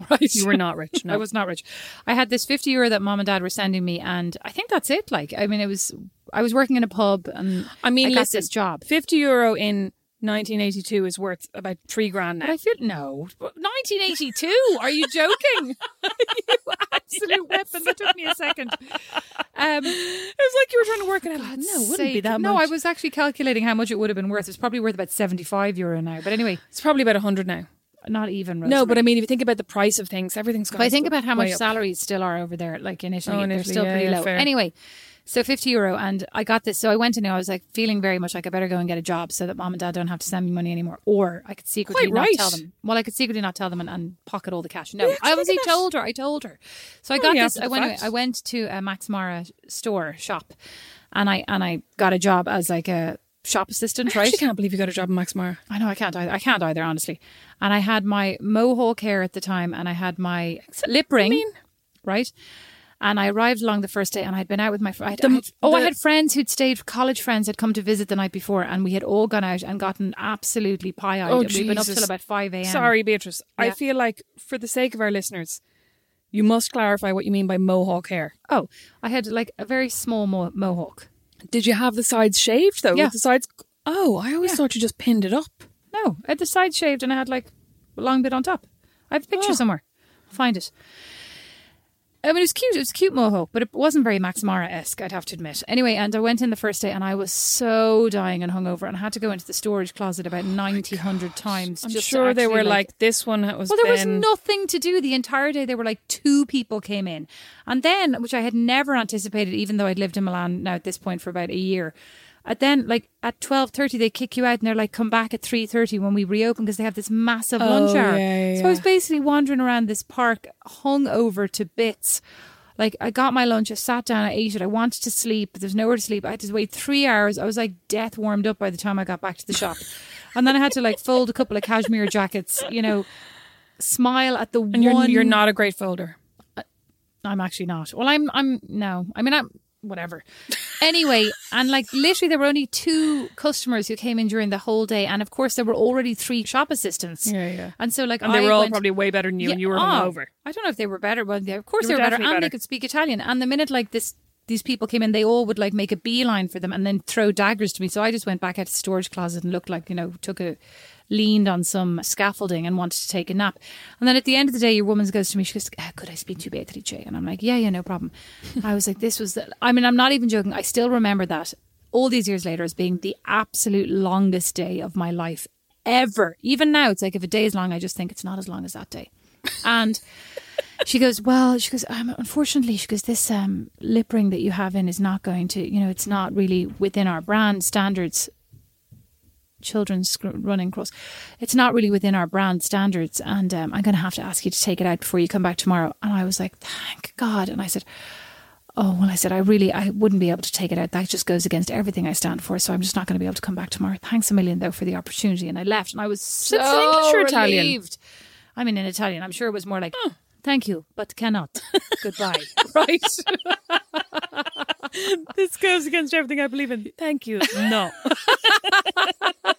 Right, You were not rich. No. I was not rich. I had this 50 euro that mom and dad were sending me, and I think that's it. Like, I mean, it was, I was working in a pub and I mean, I got listen, this job. Fifty euro in 1982 is worth about three grand now. But I feel, no, 1982. Are you joking? you absolute weapon. That took me a second. Um, it was like you were trying to work it out. no, it wouldn't be sake. that No, much. I was actually calculating how much it would have been worth. It's probably worth about 75 euro now. But anyway, It's probably about 100 now. Not even. No, but I mean, if you think about the price of things, everything's gone If I think about how much up. salaries still are over there, like in Italy, Oh, in they're Italy, still yeah, pretty yeah, low. fair. Anyway, so 50 euro, and I got this. So I went in there, I was like feeling very much like I better go and get a job so that mom and dad don't have to send me money anymore. Or I could secretly Quite not right. tell them. Well, I could secretly not tell them and, and pocket all the cash. No, Yeah, I obviously look at that. told her. I told her. So I Oh, got yeah, this. I went, fact. I went to a Max Mara store shop and I, and I got a job as like a shop assistant, I right? actually can't believe you got a job in Max Mara. I know I can't either. I can't either, honestly. And I had my mohawk hair at the time, and I had my lip ring, right? And I arrived along the first day, and I'd been out with my friend. Oh, I had friends who'd stayed, college friends had come to visit the night before, and we had all gone out and gotten absolutely pie-eyed. Oh, We'd been up till about five a.m. Sorry, Beatrice. I feel like, for the sake of our listeners, you must clarify what you mean by mohawk hair. Oh, I had like a very small mo- mohawk. Did you have the sides shaved though? Yeah. With the sides. Oh, I always Yeah. thought you just pinned it up. No, I had the side shaved, and I had like a long bit on top. I have a picture Oh. somewhere. I'll find it. I mean, it was cute. It was a cute mohawk, but it wasn't very Max Mara esque, I'd have to admit. Anyway, and I went in the first day and I was so dying and hungover and I had to go into the storage closet about 90, 100 times. I'm just sure they were like, this one was. well, there was nothing to do the entire day. There were like two people came in, and then, which I had never anticipated, even though I'd lived in Milan now at this point for about a year. And then, like at twelve thirty, they kick you out, and they're like, "Come back at three thirty when we reopen," because they have this massive oh, lunch Oh, hour. yeah, yeah, So I was basically wandering around this park, hung over to bits. Like I got my lunch, I sat down, I ate it. I wanted to sleep, but there's nowhere to sleep. I had to wait three hours. I was like death warmed up by the time I got back to the shop, and then I had to like fold a couple of cashmere jackets, you know, smile at the And you're, one. you're not a great folder. I'm actually not. Well, I'm. I'm no. I mean, I'm whatever. Anyway, and like literally, there were only two customers who came in during the whole day, and of course, there were already three shop assistants. Yeah, yeah. And so, like, And they I were all went- probably way better than you, and you were oh, hungover. I don't know if they were better, but they, of course They they were were better, and they could speak Italian. And the minute like this, these people came in, they all would like make a beeline for them and then throw daggers to me. So I just went back out to the storage closet and looked like you know took a leaned on some scaffolding and wanted to take a nap. And then at the end of the day, your woman goes to me, she goes, ah, "Could I speak to Beatrice?" And I'm like, "Yeah, yeah, no problem." I was like, "This was," the, I mean, I'm not even joking. I still remember that all these years later as being the absolute longest day of my life ever. Even now, it's like if a day is long, I just think it's not as long as that day. And she goes, well, she goes, um, unfortunately, she goes, this um, lip ring that you have in is not going to, you know, it's not really within our brand standards. Children's sc- running cross, it's not really within our brand standards, and um, I'm going to have to ask you to take it out before you come back tomorrow. And I was like, thank God. And I said, oh well, I said I really I wouldn't be able to take it out. That just goes against everything I stand for. So I'm just not going to be able to come back tomorrow. Thanks a million though for the opportunity. And I left, and I was so English or Italian? relieved. I mean, in Italian, I'm sure it was more like, "Thank you, but cannot. Goodbye." right. this goes against everything I believe in. Thank you. No.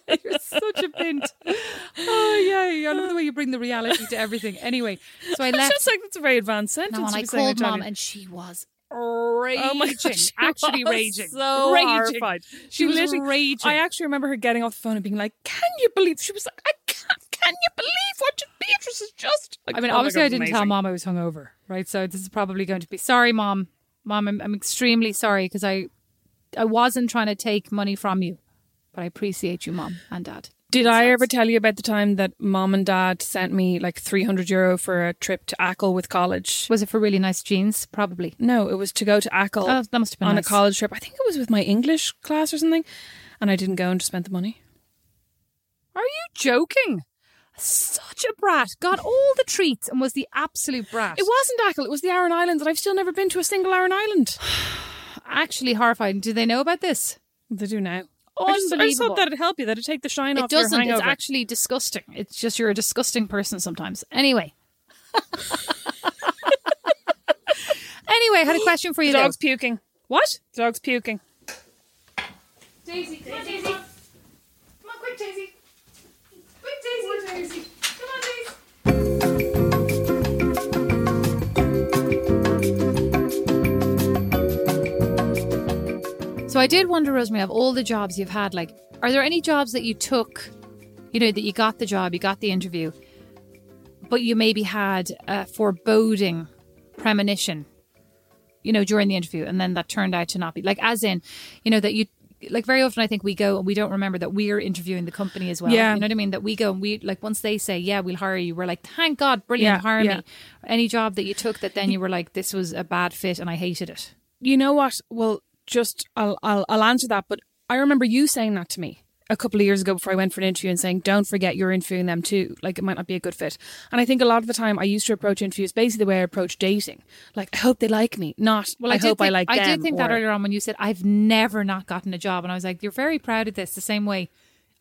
You're such a bint. Oh yeah, I love the way you bring the reality to everything. Anyway, so I left. just like that's a very advanced sentence. no, and I be saying in called mom, and she was raging. Oh my gosh, she actually was raging, so raging. horrified. She, was literally- raging. I actually remember her getting off the phone and being like, "Can you believe?" She was like, "I can't. Can you believe what Beatrice is just?" Like, I mean, oh obviously, God, I didn't tell mom I was hungover, right? So this is probably going to be sorry, mom. Mom, I'm, I'm extremely sorry because I, I wasn't trying to take money from you, but I appreciate you, mom and dad. Did I ever tell you about the time that mom and dad sent me like 300 euro for a trip to Achill with college? Was it for really nice jeans? Probably. No, it was to go to Achill Oh, that must have been on nice. a college trip. I think it was with my English class or something. And I didn't go and just spent the money. Are you joking? Such a brat. Got all the treats and was the absolute brat. It wasn't Achill, it was the Aran Islands, and I've still never been to a single Aran Island. actually horrifying. Do they know about this? They do now. I just, I just Unbelievable. thought that'd help you, that'd take the shine It off your doesn't. It's hangover. actually disgusting. It's just you're a disgusting person sometimes. Anyway. anyway, I had a question for you. the though. dog's puking. What? The dog's puking. Daisy, come on, Daisy. Come on, quick, Daisy. Quick, Daisy. Daisy. So I did wonder, Rosemary, of all the jobs you've had, like, are there any jobs that you took, you know, that you got the job, you got the interview, but you maybe had a foreboding premonition you know, during the interview, and then that turned out to not be like, as in, you know, that you like very often. I think we go and we don't remember that we're interviewing the company as well. Yeah. you know what I mean. That we go and we like once they say, "Yeah, we'll hire you," we're like, "Thank God, brilliant, Yeah, hire yeah. me." Any job that you took that then you were like, "This was a bad fit," and I hated it. You know what? Well, just I'll I'll I'll answer that, but I remember you saying that to me a couple of years ago before I went for an interview and saying, "Don't forget you're interviewing them too. Like it might not be a good fit." And I think a lot of the time I used to approach interviews basically the way I approach dating. Like I hope they like me, not Well, I, I, hope I like I did think that earlier on when you said, "I've never not gotten a job," and I was like, "You're very proud of this." The same way,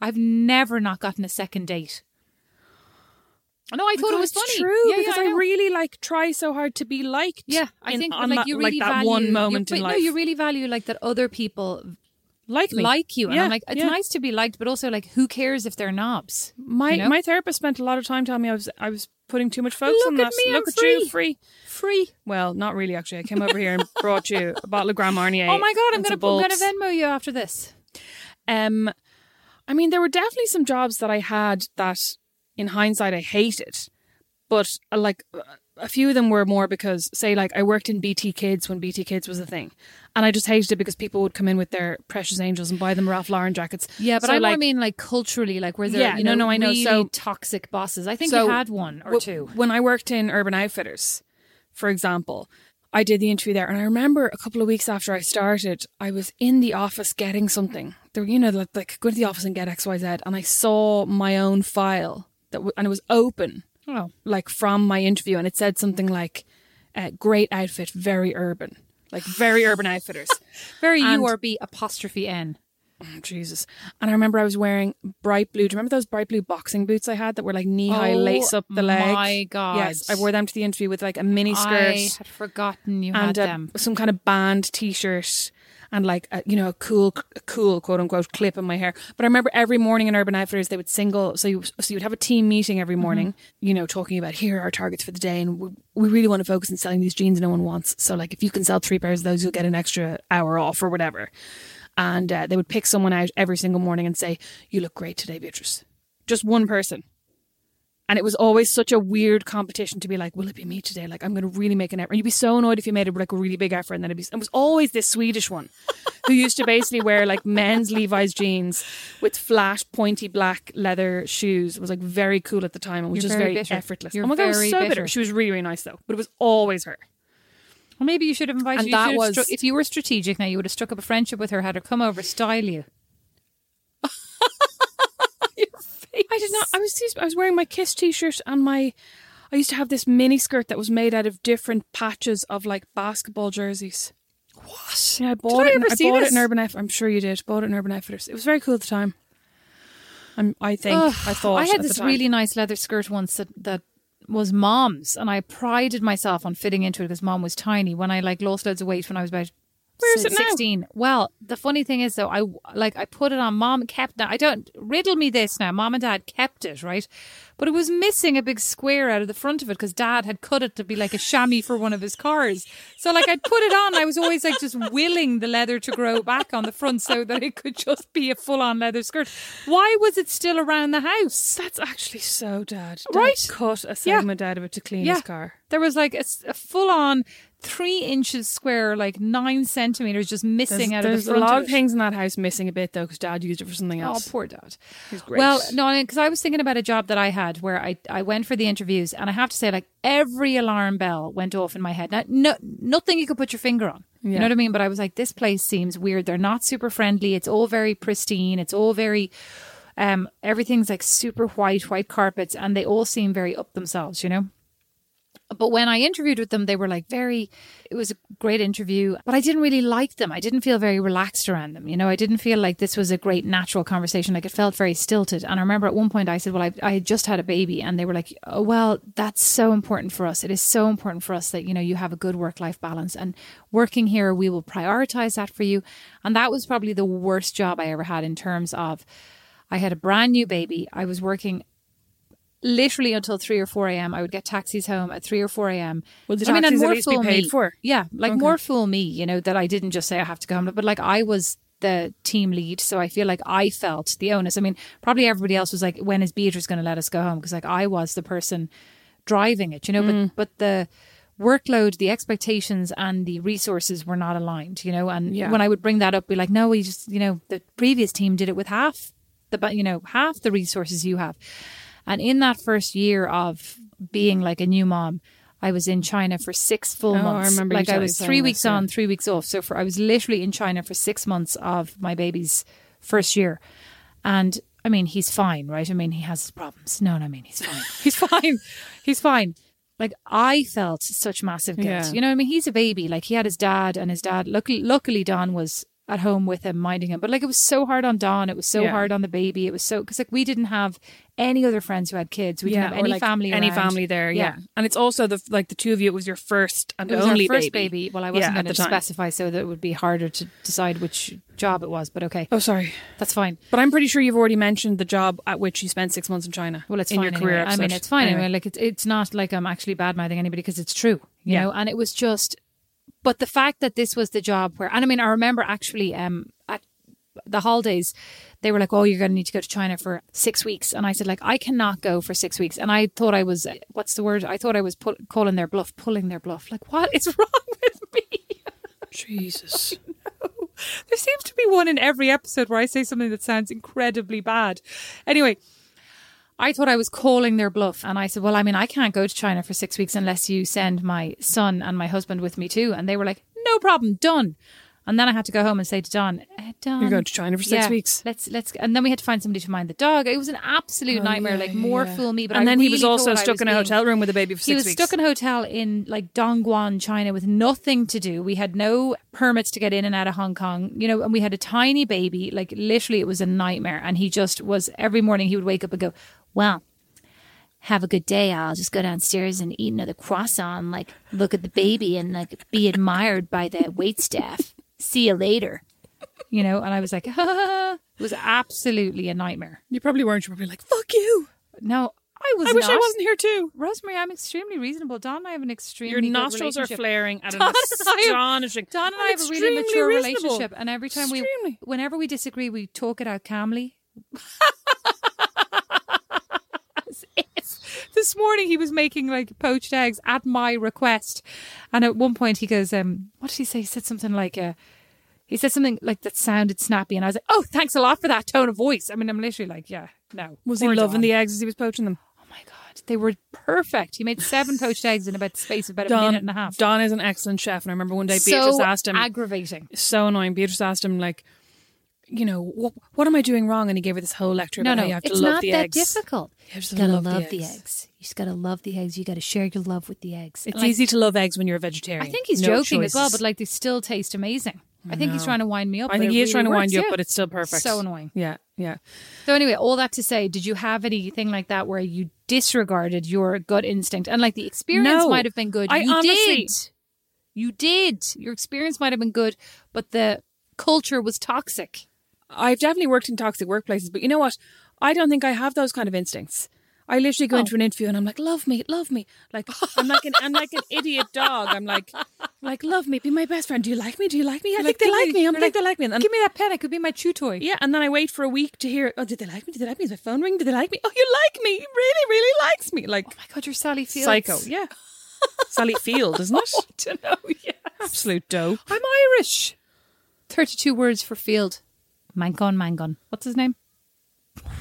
I've never not gotten a second date. No, I thought it was funny. True, Yeah, yeah, because I I, really like try so hard to be liked. Yeah, I in- think on like that, you really like that value one moment in life. No, you really value like that other people like me, like you, and Yeah, I'm like, it's yeah. nice to be liked, but also like, who cares if they're knobs? My you know? my therapist spent a lot of time telling me I was I was putting too much focus Look on at that. me, Look I'm at you, free. free. Free. Well, not really. Actually, I came over here and brought you a bottle of Grand Marnier. Oh my god, I'm gonna I'm gonna. Venmo you after this. Um, I mean, there were definitely some jobs that I had that, in hindsight, I hate it. but uh, like uh, a few of them were more because, say, like I worked in BT Kids when BT Kids was a thing, and I just hated it because people would come in with their Precious Angels and buy them Ralph Lauren jackets. Yeah, but So, I like, mean like culturally, like where there, Yeah, you no, know, no, I know. really So- toxic bosses. I think So, you had one or w- two. When I worked in Urban Outfitters, for example, I did the interview there, and I remember a couple of weeks after I started, I was in the office getting something. There, you know, like, like go to the office and get X, Y, Z, and I saw my own file that, w- and it was open, Oh, like from my interview, and it said something like, uh, "Great outfit, very urban." Like very urban outfitters. very And- URB apostrophe N. Oh, Jesus. And I remember I was wearing bright blue. Do you remember those bright blue boxing boots I had that were like knee high Oh, lace up the leg? my God. Yes, I wore them to the interview with like a mini skirt I had forgotten you and had a, them. some kind of band t-shirt and like a, you know a cool a cool quote unquote clip in my hair. But I remember every morning in Urban Outfitters they would single so you so you would have a team meeting every morning, you know, talking about here are our targets for the day and we, we really want to focus on selling these jeans no one wants. So like if you can sell three pairs of those, you'll get an extra hour off or whatever. And uh, they would pick someone out every single morning and say, "You look great today, Beatrice." Just one person. And it was always such a weird competition to be like, will it be me today? Like, I'm going to really make an effort. And you'd be so annoyed if you made a, like a really big effort. And then it'd be, it was always this Swedish one who used to basically wear like men's Levi's jeans with flat, pointy black leather shoes. It was like very cool at the time and was You're just very very, effortless. You're oh my God, it was so bitter. bitter. She was really, really nice though. But it was always her. Well, maybe you should have invited. And you that was- stru- if you were strategic. Now you would have struck up a friendship with her, had her come over, style you. I did not. I was I was wearing my Kiss t-shirt and my. I used to have this mini skirt that was made out of different patches of like basketball jerseys. What? Yeah, I bought I it. in- ever I bought this? it in Urban Outfitters. I'm sure you did. Bought it in Urban Outfitters. It was very cool at the time. I'm, I think. Ugh, I thought. I had this really nice leather skirt once that that was mom's, and I prided myself on fitting into it because mom was tiny. When I like lost loads of weight when I was about. Where is si- it now? 16. Well, the funny thing is though, I like I put it on. Mom kept. Now I don't riddle me this now. Mom and dad kept it right, but it was missing a big square out of the front of it because dad had cut it to be like a chamois for one of his cars. So like I'd put it on. I was always like just willing the leather to grow back on the front so that it could just be a full on leather skirt. Why was it still around the house? That's actually so dad. Dad Right? Cut a Yeah. segment out of it to clean his car. There was like a full on three inches square, like nine centimeters just missing There's, out there's of the front There's a lot of of things in that house missing a bit though because dad used it for something else. Oh, poor dad. He's great. Well, no, because I was thinking about a job that I had where I, I went for the interviews, and I have to say, like every alarm bell went off in my head. Now, no, nothing you could put your finger on. You know what I mean? But I was like, this place seems weird. They're not super friendly. It's all very pristine. It's all very, um, everything's like super white, white carpets, and they all seem very up themselves. You know. But when I interviewed with them, they were like very, it was a great interview, but I didn't really like them. I didn't feel very relaxed around them. You know, I didn't feel like this was a great natural conversation. Like it felt very stilted. And I remember at one point I said, well, I, I had just had a baby. And they were like, oh, well, that's so important for us. It is so important for us that, you know, you have a good work life balance. And working here, we will prioritize that for you. And that was probably the worst job I ever had in terms of, I had a brand new baby. I was working literally until 3 or 4 a.m. I would get taxis home at 3 or 4 a.m. Would the I mean, and more fool paid me. for? Yeah, like Okay. more fool me, you know, that I didn't just say I have to come, home. But like I was the team lead. So I feel like I felt the onus. I mean, probably everybody else was like, when is Beatrice going to let us go home? Because like I was the person driving it, you know, Mm. but, but the workload, the expectations and the resources were not aligned, you know, and Yeah. when I would bring that up, be like, no, we just, you know, the previous team did it with half the, you know, half the resources you have. And in that first year of being like a new mom, I was in China for six full Oh, I months. remember like I was three weeks on, three weeks off. So for I was literally in China for six months of my baby's first year. And I mean, he's fine, right? I mean, he has his problems. No, no, I mean, he's fine. he's fine. He's fine. Like I felt such massive guilt. Yeah. You know, I mean, he's a baby. Like he had his dad, and his dad. Luckily, luckily, Don was at home with him, minding him. But like it was so hard on Don. It was so Yeah. hard on the baby. It was so because like we didn't have any other friends who had kids. We didn't have any like family. any around. family there. Yeah. and it's also the like the two of you. It was your first and It was only first baby. baby. Well, I wasn't going to specify so that it would be harder to decide which job it was. But okay, Oh, sorry, that's fine. but I'm pretty sure you've already mentioned the job at which you spent six months in China. Well, it's in fine your career. anyway. I mean, it's fine Anyway. anyway. Like it's it's not like I'm actually bad mouthing anybody because it's true, you Yeah. know. And it was just, but the fact that this was the job where, and I mean, I remember actually um at the holidays, they were like, "Oh, you're going to need to go to China for six weeks," and I said, "Like, I cannot go for six weeks." And I thought I was, what's the word? I thought I was pu- calling their bluff, pulling their bluff. Like, what is wrong with me? Jesus. There seems to be one in every episode where I say something that sounds incredibly bad. Anyway, I thought I was calling their bluff. And I said, Well, I mean, I can't go to China for six weeks unless you send my son and my husband with me too. And they were like, No problem, done. And then I had to go home and say to Don, eh, Don, You're going to China for six yeah, weeks. Let's let's. And then we had to find somebody to mind the dog. It was an absolute Oh, nightmare. yeah, like more yeah. fool me. But and I then he was also stuck was in a being- hotel room with a baby for six he was weeks. stuck in a hotel in like Dongguan, China, with nothing to do. We had no permits to get in and out of Hong Kong, you know, and we had a tiny baby. Like literally, it was a nightmare. And he just was every morning he would wake up and go, "Well, have a good day. I'll just go downstairs and eat another croissant. Like look at the baby and like be admired by the wait staff. See you later." You know, and I was like, it was absolutely a nightmare. you probably weren't. You were probably like, "Fuck you." No, I was. I wish I wasn't here too. Rosemary, I'm extremely reasonable. Don and I have an extremely Your nostrils are flaring at an Don and I have- astonishing. Don and I have a really mature reasonable. relationship, and every time we, whenever we disagree, we talk it out calmly. As if- this morning he was making like poached eggs at my request, and at one point he goes, um, "What did he say?" He said something like, uh, he said something like that sounded snappy, and I was like, "Oh, thanks a lot for that tone of voice." I mean, I'm literally like, "Yeah, no." Was he loving Don. the eggs as he was poaching them? Oh my god, they were perfect. He made seven poached eggs in about the space of about a minute and a half. Don is an excellent chef, and I remember one day so Beatrice asked him, aggravating. so annoying. Beatrice asked him like, you know, what, what am I doing wrong? And he gave her this whole lecture No, about no, how you have to it's love not the that eggs. difficult. You have to gotta love love, the the, eggs. eggs. You just gotta love the eggs. You gotta share your love with the eggs. It's like, easy to love eggs when you're a vegetarian. I think he's No joking as well, but like they still taste amazing. I think he's trying to wind me up. I think he is really trying to wind works, you up, but it's still perfect. So annoying. Yeah, yeah. So anyway, all that to say, did you have anything like that where you disregarded your gut instinct and like the experience No. might have been good? I you honestly- did. You did. Your experience might have been good, but the culture was toxic. I've definitely worked in toxic workplaces, but you know what? I don't think I have those kind of instincts. I literally go Oh. into an interview and I'm like, "Love me, love me." Like I'm like an I'm like an idiot dog. I'm like, like love me, be my best friend. Do you like me? Do you like me? I think they like me. I think they like me. And, Give me that pen. It could be my chew toy. yeah, and then I wait for a week to hear, "Oh, did they like me? Did they like me? Is my phone ring? Did they like me? Oh, you like me? He really, really likes me." Like Oh my god, you're Sally Field. psycho. Yeah, Sally Field, isn't it? to know. Yes. Absolute dope. I'm Irish. Thirty-two words for field. Mangon, Mangon. What's his name?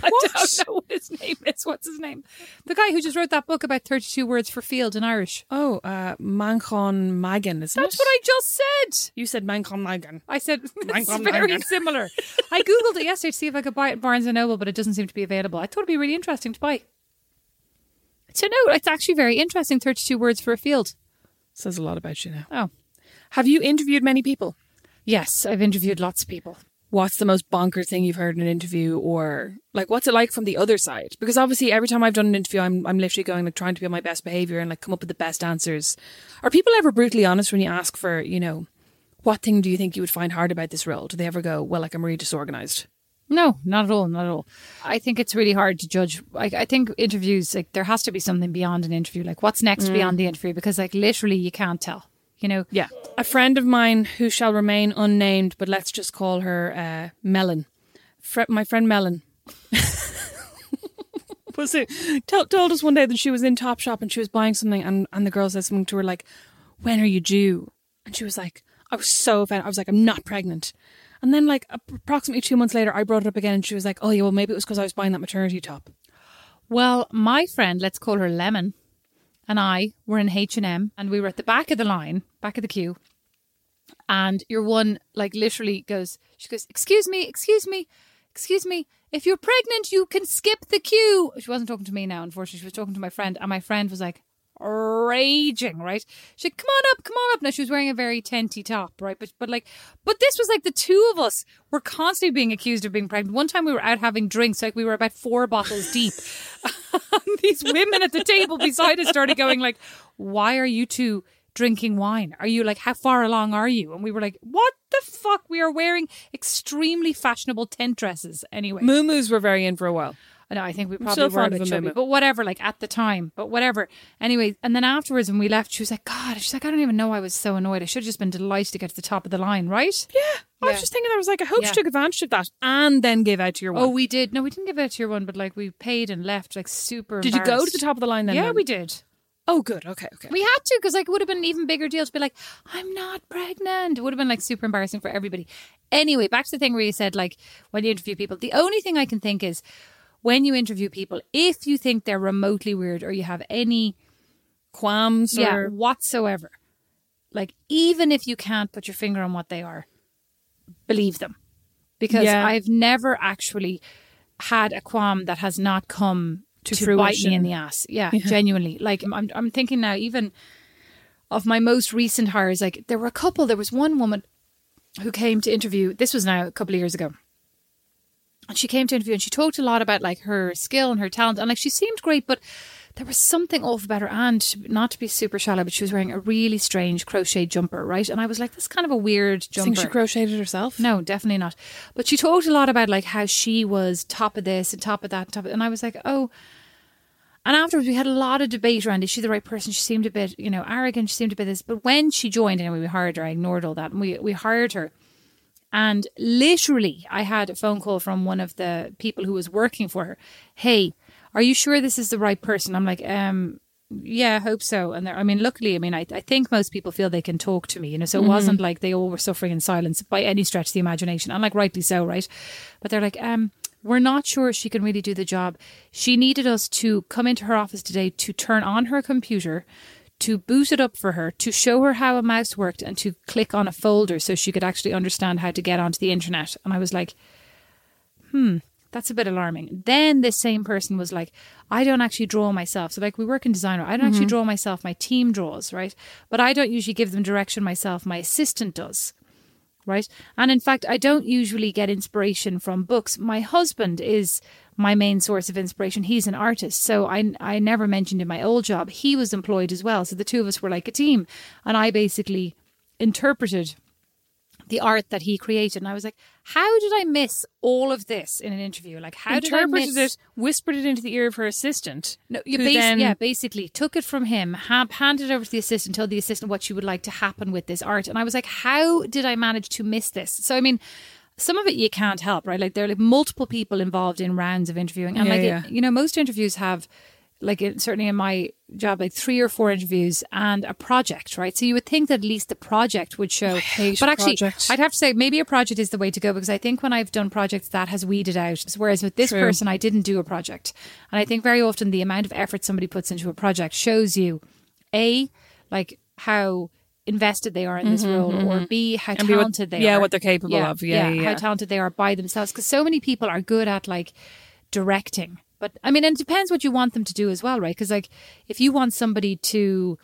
I don't know what his name is. What's his name? The guy who just wrote that book about 32 words for field in Irish. Oh, uh, Manchán Magan, isn't That's it? what I just said. You said Manchán Magan. I said it's very Mangon. similar. I googled it yesterday to see if I could buy it at Barnes and Noble, but it doesn't seem to be available. I thought it'd be really interesting to buy. So no, it's actually very interesting. 32 words for a field. Says a lot about you now. Oh, Have you interviewed many people? yes, I've interviewed lots of people. What's the most bonkers thing you've heard in an interview, or like what's it like from the other side? Because obviously, every time I've done an interview, I'm I'm literally going like trying to be on my best behavior and like come up with the best answers. Are people ever brutally honest when you ask for you know what thing do you think you would find hard about this role? Do they ever go, well, like I'm really disorganized? No, not at all, not at all. I think it's really hard to judge. I, I think interviews, like there has to be something beyond an interview. Like what's next mm. beyond the interview? Because like literally you can't tell. You know, Yeah. A friend of mine who shall remain unnamed, but let's just call her uh, Melon. Fre- my friend Melon. was it told, told us one day that she was in Topshop and she was buying something and, and the girl said something to her like, When are you due? And she was like, I was so offended. I was like, I'm not pregnant. And then like approximately two months later I brought it up again and she was like, Oh yeah, well maybe it was because I was buying that maternity top. Well, my friend, let's call her Lemon, and I were in H and M, and we were at the back of the line, back of the queue, and your one like literally goes, she goes, "Excuse me, excuse me, excuse me. If you're pregnant, you can skip the queue." She wasn't talking to me now, unfortunately. She was talking to my friend, and my friend was like raging, right? She said, come on up, come on up. Now she was wearing a very tenty top, right? But but like, but this was like the two of us were constantly being accused of being pregnant. One time we were out having drinks, like we were about four bottles deep. These women at the table beside us started going like, "Why are you two drinking wine? Are you like how far along are you?" And we were like, "What the fuck? We are wearing extremely fashionable tent dresses anyway." Moo were very in for a while. I know, I think we probably were a bit chubby, but whatever. Like at the time, but whatever. Anyway, and then afterwards, when we left, she was like, "God," she's like, "I don't even know. I was so annoyed. I should have just been delighted to get to the top of the line, right?" Yeah. I Yeah. was just thinking I was like, I hope Yeah. she took advantage of that and then gave out to your oh, one. Oh, we did. No, we didn't give out to your one, but like we paid and left, like super. Did you go to embarrassed. the top of the line then? Yeah, we did. Oh, good. Okay, okay. We had to because like it would have been an even bigger deal to be like, I'm not pregnant. It would have been like super embarrassing for everybody. Anyway, back to the thing where you said like when you interview people, the only thing I can think is when you interview people, if you think they're remotely weird or you have any Qualms yeah or whatsoever, like even if you can't put your finger on what they are, believe them because Yeah. I've never actually had a qualm that has not come To to, bite me in the ass. Yeah, genuinely. Like I'm, I'm thinking now, even of my most recent hires. Like there were a couple. There was one woman who came to interview. This was now a couple of years ago. And she came to interview and she talked a lot about like her skill and her talent and like she seemed great, but there was something off about her and not to be super shallow, but she was wearing a really strange crochet jumper, right? And I was like, this is kind of a weird jumper. think she crocheted herself? No, definitely not. But she talked a lot about like how she was top of this and top of that, and top of, and I was like, oh. And afterwards, we had a lot of debate around is she the right person? She seemed a bit, you know, arrogant. She seemed a bit this. But when she joined, anyway, we hired her. I ignored all that, and we we hired her. And literally, I had a phone call from one of the people who was working for her. Hey, "Are you sure this is the right person?" I'm like, um. Yeah, I hope so. And I mean, luckily, I mean, I, I think most people feel they can talk to me, you know, so it wasn't like they all were suffering in silence by any stretch of the imagination. And like, rightly so, right? But they're like, um, we're not sure she can really do the job. She needed us to come into her office today to turn on her computer, to boot it up for her, to show her how a mouse worked, and to click on a folder so she could actually understand how to get onto the internet. And I was like, hmm, that's a bit alarming. Then this same person was like, I don't actually draw myself. So, like, we work in design, I don't actually draw myself. My team draws, right? But I don't usually give them direction myself. My assistant does right? And in fact, I don't usually get inspiration from books. My husband is my main source of inspiration. He's an artist, so I I never mentioned in my old job he was employed as well. So the two of us were like a team, and I basically interpreted the art that he created. And I was like, how did I miss all of this in an interview? Like, how did I miss it, whispered it into the ear of her assistant. no, you bas- then- yeah, basically took it from him, ha- handed it over to the assistant, told the assistant what she would like to happen with this art, and I was like, how did I manage to miss this? So I mean. Some of it you can't help, right? Like there are like multiple people involved in rounds of interviewing, and Yeah, like it- you know, most interviews have, like it, certainly in my job, like three or four interviews and a project, right? So you would think that at least the project would show. hate but actually, projects. I'd have to say maybe a project is the way to go because I think when I've done projects that has weeded out. Whereas with this True. person, I didn't do a project, and I think very often the amount of effort somebody puts into a project shows you, a like how invested they are in this role, or b how Mm-hmm, And B, what- talented they yeah, are. Yeah what they're capable of. Yeah, yeah, how talented they are by themselves. Because so many people are good at like directing, but I mean, and it depends what you want them to do as well, right? Because like if you want somebody to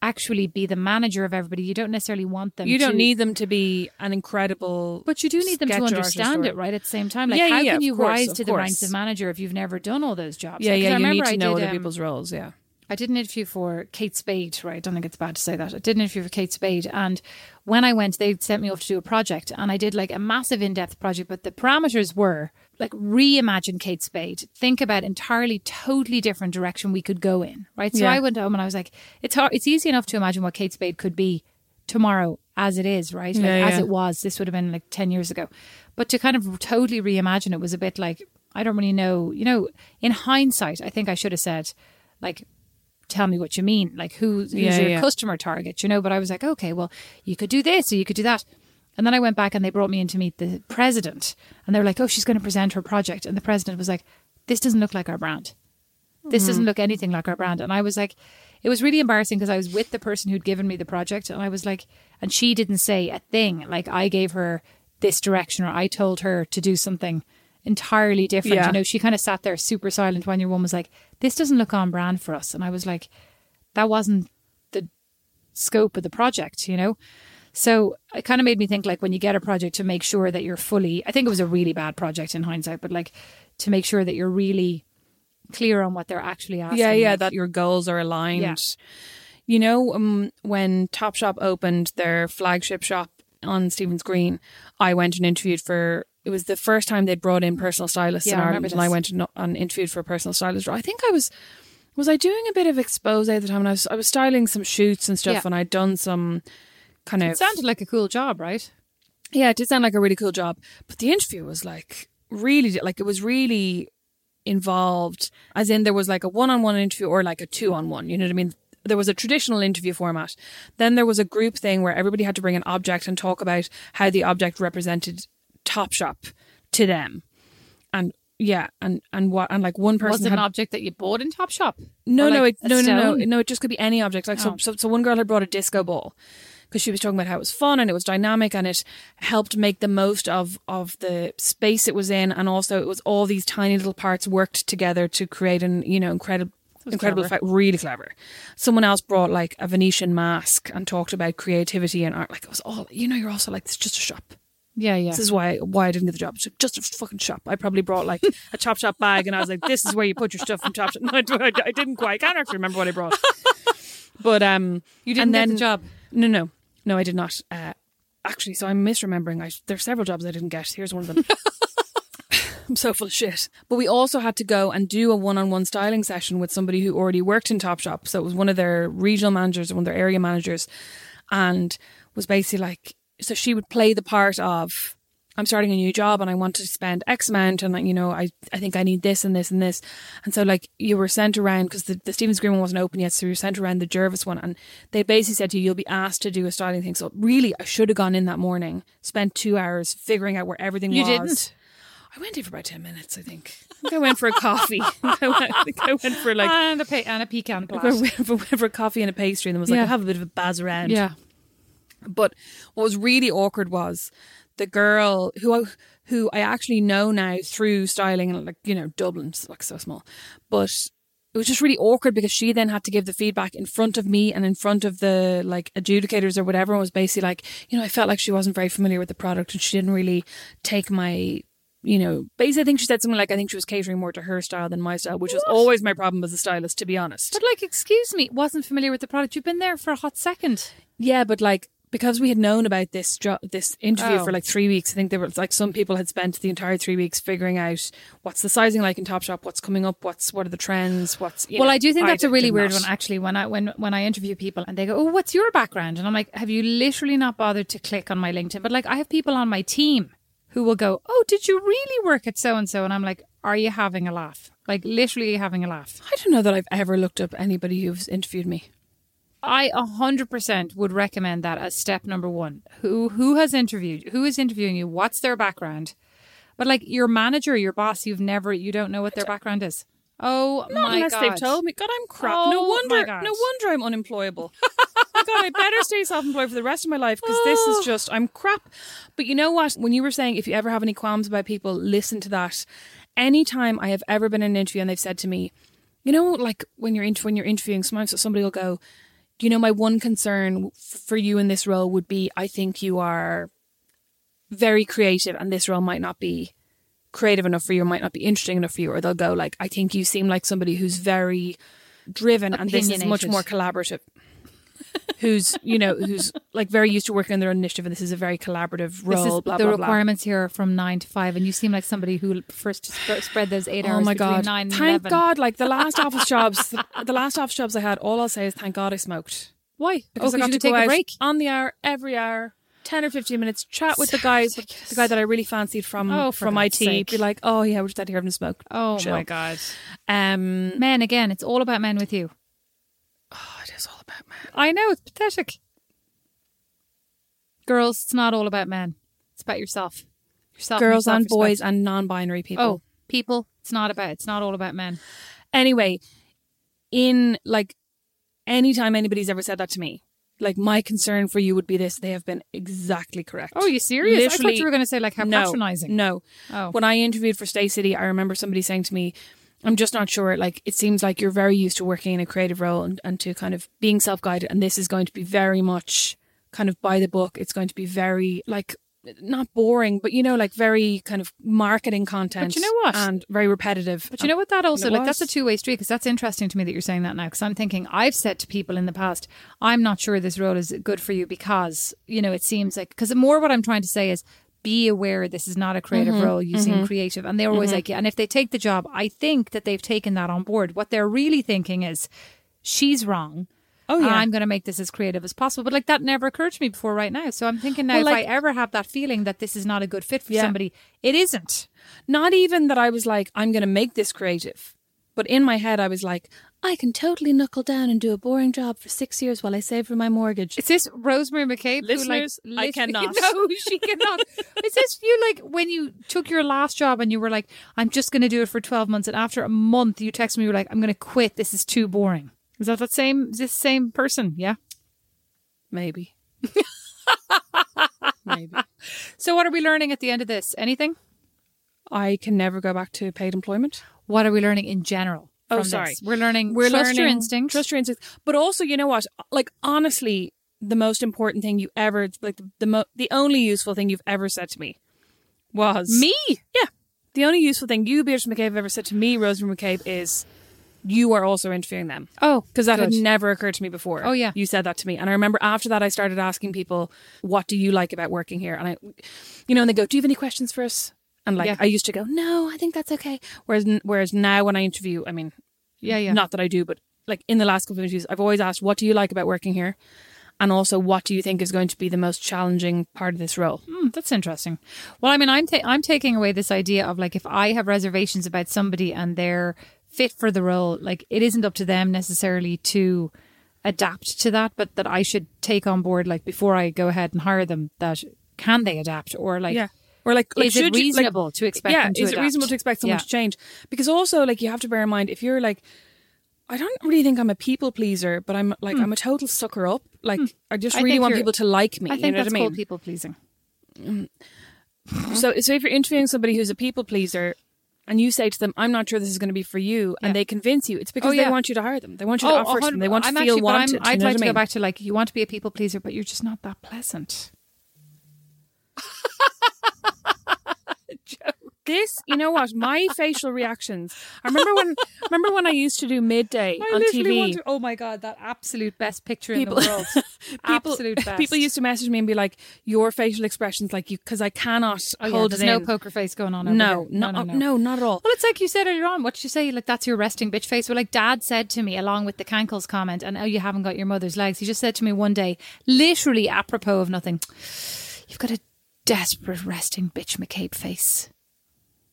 actually be the manager of everybody, you don't necessarily want them. You don't to- need them to be an incredible. but you do need them to understand it, right? At the same time, like Yeah, how yeah, can you course, rise to the ranks of manager if you've never done all those jobs? Yeah, I yeah. You remember need to I know did, other um, people's roles. Yeah. I did an interview for Kate Spade, right? I don't think it's bad to say that. I did an interview for Kate Spade, and when I went, they sent me off to do a project, and I did like a massive in depth project, but the parameters were like reimagine Kate Spade, think about entirely, totally different direction we could go in, right? So Yeah. I went home and I was like, it's hard, it's easy enough to imagine what Kate Spade could be tomorrow as it is, right? Like, Yeah, as it was. This would have been like 10 years ago. But to kind of totally reimagine it was a bit like, I don't really know. You know, in hindsight, I think I should have said, like, tell me what you mean. Like, who, who's Yeah, your yeah. customer target, you know? But I was like, okay, well, you could do this or you could do that. And then I went back and they brought me in to meet the president. And they were like, oh, she's going to present her project. And the president was like, this doesn't look like our brand. This Mm-hmm. doesn't look anything like our brand. And I was like, it was really embarrassing because I was with the person who'd given me the project. And I was like, and she didn't say a thing. Like I gave her this direction or I told her to do something entirely different. Yeah. You know, she kind of sat there super silent when your one was like, this doesn't look on brand for us. And I was like, that wasn't the scope of the project, you know? So it kind of made me think like when you get a project to make sure that you're fully, I think it was a really bad project in hindsight, but like to make sure that you're really clear on what they're actually asking. Yeah, yeah, like- that your goals are aligned. Yeah. You know, um, when Topshop opened their flagship shop on Stephen's Green, I went and interviewed for. It was the first time they'd brought in personal stylists Yeah, in I Ireland, and I went and, and interviewed for a personal stylist. I think I was. Was I doing a bit of Xposé at the time? And I was I was styling some shoots and stuff, Yeah. and I'd done some kind of It sounded like a cool job, right? yeah, it did sound like a really cool job. But the interview was like really, like it was really involved, as in there was like a one on one interview or like a two on one. You know what I mean? There was a traditional interview format. Then there was a group thing where everybody had to bring an object and talk about how the object represented Topshop to them. And yeah, and and what and like one person Was it had an object that you bought in Topshop? no, Or, no, it, no, no, no, no. It just could be any object. Like Oh. so, so, so one girl had brought a disco ball because she was talking about how it was fun and it was dynamic and it helped make the most of of the space it was in, and also it was all these tiny little parts worked together to create an you know incredible. Incredible clever. effect, really clever. Someone else brought like a Venetian mask and talked about creativity and art. Like it was all, you know, you're also like, it's just a shop. Yeah, yeah. This is why why I didn't get the job. It's just a fucking shop. I probably brought like a Topshop bag, and I was like, "This is where you put your stuff from Topshop." No, I, I, I didn't quite. I can't actually remember what I brought. But um, You didn't get then, the job? No, no, no, I did not. Uh, actually, so I'm misremembering. I there's several jobs I didn't get. Here's one of them. I'm so full of shit. But we also had to go and do a one-on-one styling session with somebody who already worked in Topshop. So it was one of their regional managers or one of their area managers, and was basically like, so she would play the part of I'm starting a new job and I want to spend X amount and like, you know I I think I need this and this and this. And so like you were sent around because the, the Stephen's Green one wasn't open yet so you were sent around the Jervis one and they basically said to you you'll be asked to do a styling thing. So really I should have gone in that morning spent two hours figuring out where everything You was. didn't? I went in for about 10 minutes I think. I think I went for a coffee. I, went, I think I went for like and a pe- and a pecan I went for, went for a coffee and a pastry and then was like Yeah. I'll have a bit of a buzz around. Yeah. but what was really awkward was the girl who I, who I actually know now through styling and like you know Dublin's like so small, but it was just really awkward because she then had to give the feedback in front of me and in front of the like adjudicators or whatever. And was basically like you know I felt like she wasn't very familiar with the product and she didn't really take my. You know, basically, I think she said something like, "I think she was catering more to her style than my style," which was always my problem as a stylist, to be honest. But like, excuse me, wasn't familiar with the product. You've been there for a hot second. Yeah, but like because we had known about this jo- this interview Oh. for like three weeks, I think there were like some people had spent the entire three weeks figuring out what's the sizing like in Topshop, what's coming up, what's what are the trends, what's. well, know, I do think that's a really weird not. one, actually. When I when when I interview people and they go, "Oh, what's your background?" and I'm like, "Have you literally not bothered to click on my LinkedIn?" But like, I have people on my team who will go, "Oh, did you really work at so and so?" And I'm like, "Are you having a laugh? Like, literally having a laugh?" I don't know that I've ever looked up anybody who's interviewed me. I a hundred percent would recommend that as step number one. Who who has interviewed? Who is interviewing you? What's their background? But like your manager, your boss, you've never, you don't know what their background is. Oh Not my unless god! they've told me. God, I'm crap. Oh, no wonder. No wonder I'm unemployable. God, I better stay self-employed for the rest of my life because this Oh. is just I'm crap. But you know what? When you were saying if you ever have any qualms about people, listen to that. Anytime I have ever been in an interview and they've said to me, you know, like when you're when you're interviewing, sometimes somebody will go, "Do you know my one concern for you in this role would be I think you are very creative and this role might not be creative enough for you or might not be interesting enough for you or they'll go like I think you seem like somebody who's very driven and this is much more collaborative who's you know who's like very used to working on their own initiative and this is a very collaborative role This is blah the blah blah requirements here are from nine to five, and you seem like somebody who prefers to sp- spread those eight Oh hours Oh my god! nine Thank 11. God! Like the last office jobs, the, the last office jobs I had, all I'll say is thank God I smoked. Why? Because oh, I got you to take go a break. on the hour, every hour, ten or fifteen minutes, chat with the guys, the guy that I really fancied from Oh, from God's IT. sake. Be like, oh yeah, we're just out here having a smoke. Oh Chill. my god! Um, Men again. It's all about men with you. Oh, it is all about man. I know it's pathetic. Girls, it's not all about men. It's about yourself. Yourself. Girls and your boys and non-binary people. Oh, people. It's not about. It's not all about men. anyway, in like anytime anybody's ever said that to me, like my concern for you would be this: they have been exactly correct. Oh, you serious? I thought you were going to say like how no, patronizing. No. Oh. When I interviewed for Staycity, I remember somebody saying to me, I'm just not sure. Like, it seems like you're very used to working in a creative role and, and to kind of being self guided. And this is going to be very much kind of by the book. It's going to be very, like, not boring, but you know, like very kind of marketing content. But you know what? And very repetitive. But you know what? That also, like, that's a two way street because that's interesting to me that you're saying that now. Because I'm thinking, I've said to people in the past, I'm not sure this role is good for you because, you know, it seems like, because more what I'm trying to say is be aware this is not a creative Mm-hmm. role. You seem creative. And they're always like, yeah. And if they take the job, I think that they've taken that on board. What they're really thinking is, she's wrong. Oh, yeah. I'm going to make this as creative as possible. But like that never occurred to me before right now. So I'm thinking now, Well, if I ever have that feeling that this is not a good fit for Yeah. somebody, it isn't. Not even that I was like, I'm going to make this creative. But in my head, I was like, I can totally knuckle down and do a boring job for six years while I save for my mortgage. Is this Rosemary McCabe? Listeners, who, I cannot. No, she cannot. Is this you like when you took your last job and you were like, I'm just going to do it for 12 months, and after a month you text me, you were like, I'm going to quit. This is too boring. Is that that same? Is this same person? Yeah. Maybe. Maybe. So what are we learning at the end of this? Anything? I can never go back to paid employment. What are we learning in general? Oh, sorry. this? We're learning. We're trust your learning- instinct. Trust your instinct. But also, you know what? Like honestly, the most important thing you ever like the the, mo- the only useful thing you've ever said to me was me. Yeah. The only useful thing you, Beatrice McCabe, have ever said to me, Rosemary McCabe, is you are also interviewing them. Oh, Because that had never occurred to me before. Oh, yeah. You said that to me. And I remember after that, I started asking people, what do you like about working here? And I, you know, and they go, do you have any questions for us? And like, Yeah. I used to go, no, I think that's okay. Whereas, whereas now when I interview, I mean, Yeah, yeah. not that I do, but like in the last couple of interviews, I've always asked, what do you like about working here? And also, what do you think is going to be the most challenging part of this role? Hmm, that's interesting. Well, I mean, I'm ta- I'm taking away this idea of like if I have reservations about somebody and they're fit for the role, like it isn't up to them necessarily to adapt to that, but that I should take on board like before I go ahead and hire them that can they adapt or like yeah. Or like, like is it should you- like- reasonable to expect yeah, to is it reasonable to expect someone Yeah. to change? Because also, like, you have to bear in mind if you're like, I don't really think I'm a people pleaser, but I'm like, I'm a total sucker up. Like, I just Hmm. I really want people to like me. I think you know that's what I mean? called people pleasing. So, so if you're interviewing somebody who's a people pleaser, and you say to them, "I'm not sure this is going to be for you," Yeah. and they convince you, it's because Oh, yeah. they want you to hire them. They want you to offer it to them. They want to I'm feel actually, wanted. I'd like to I go back to like you want to be a people pleaser, but you're just not that pleasant. This, you know what? My facial reactions. I remember when. Remember when I used to do midday I on literally TV. want to- oh my god, that absolute best picture People- in the world. people, absolute best. people used to message me and be like, "Your facial expressions, like you, because I cannot Oh, yeah, hold there's it no in." poker face going on. Over no, here. no, no, uh, no, no, not at all. Well, it's like you said earlier on. What did you say? Like that's your resting bitch face. Well, like Dad said to me, along with the cankles comment, and oh, you haven't got your mother's legs. He just said to me one day, literally apropos of nothing. You've got a desperate resting bitch McCabe face.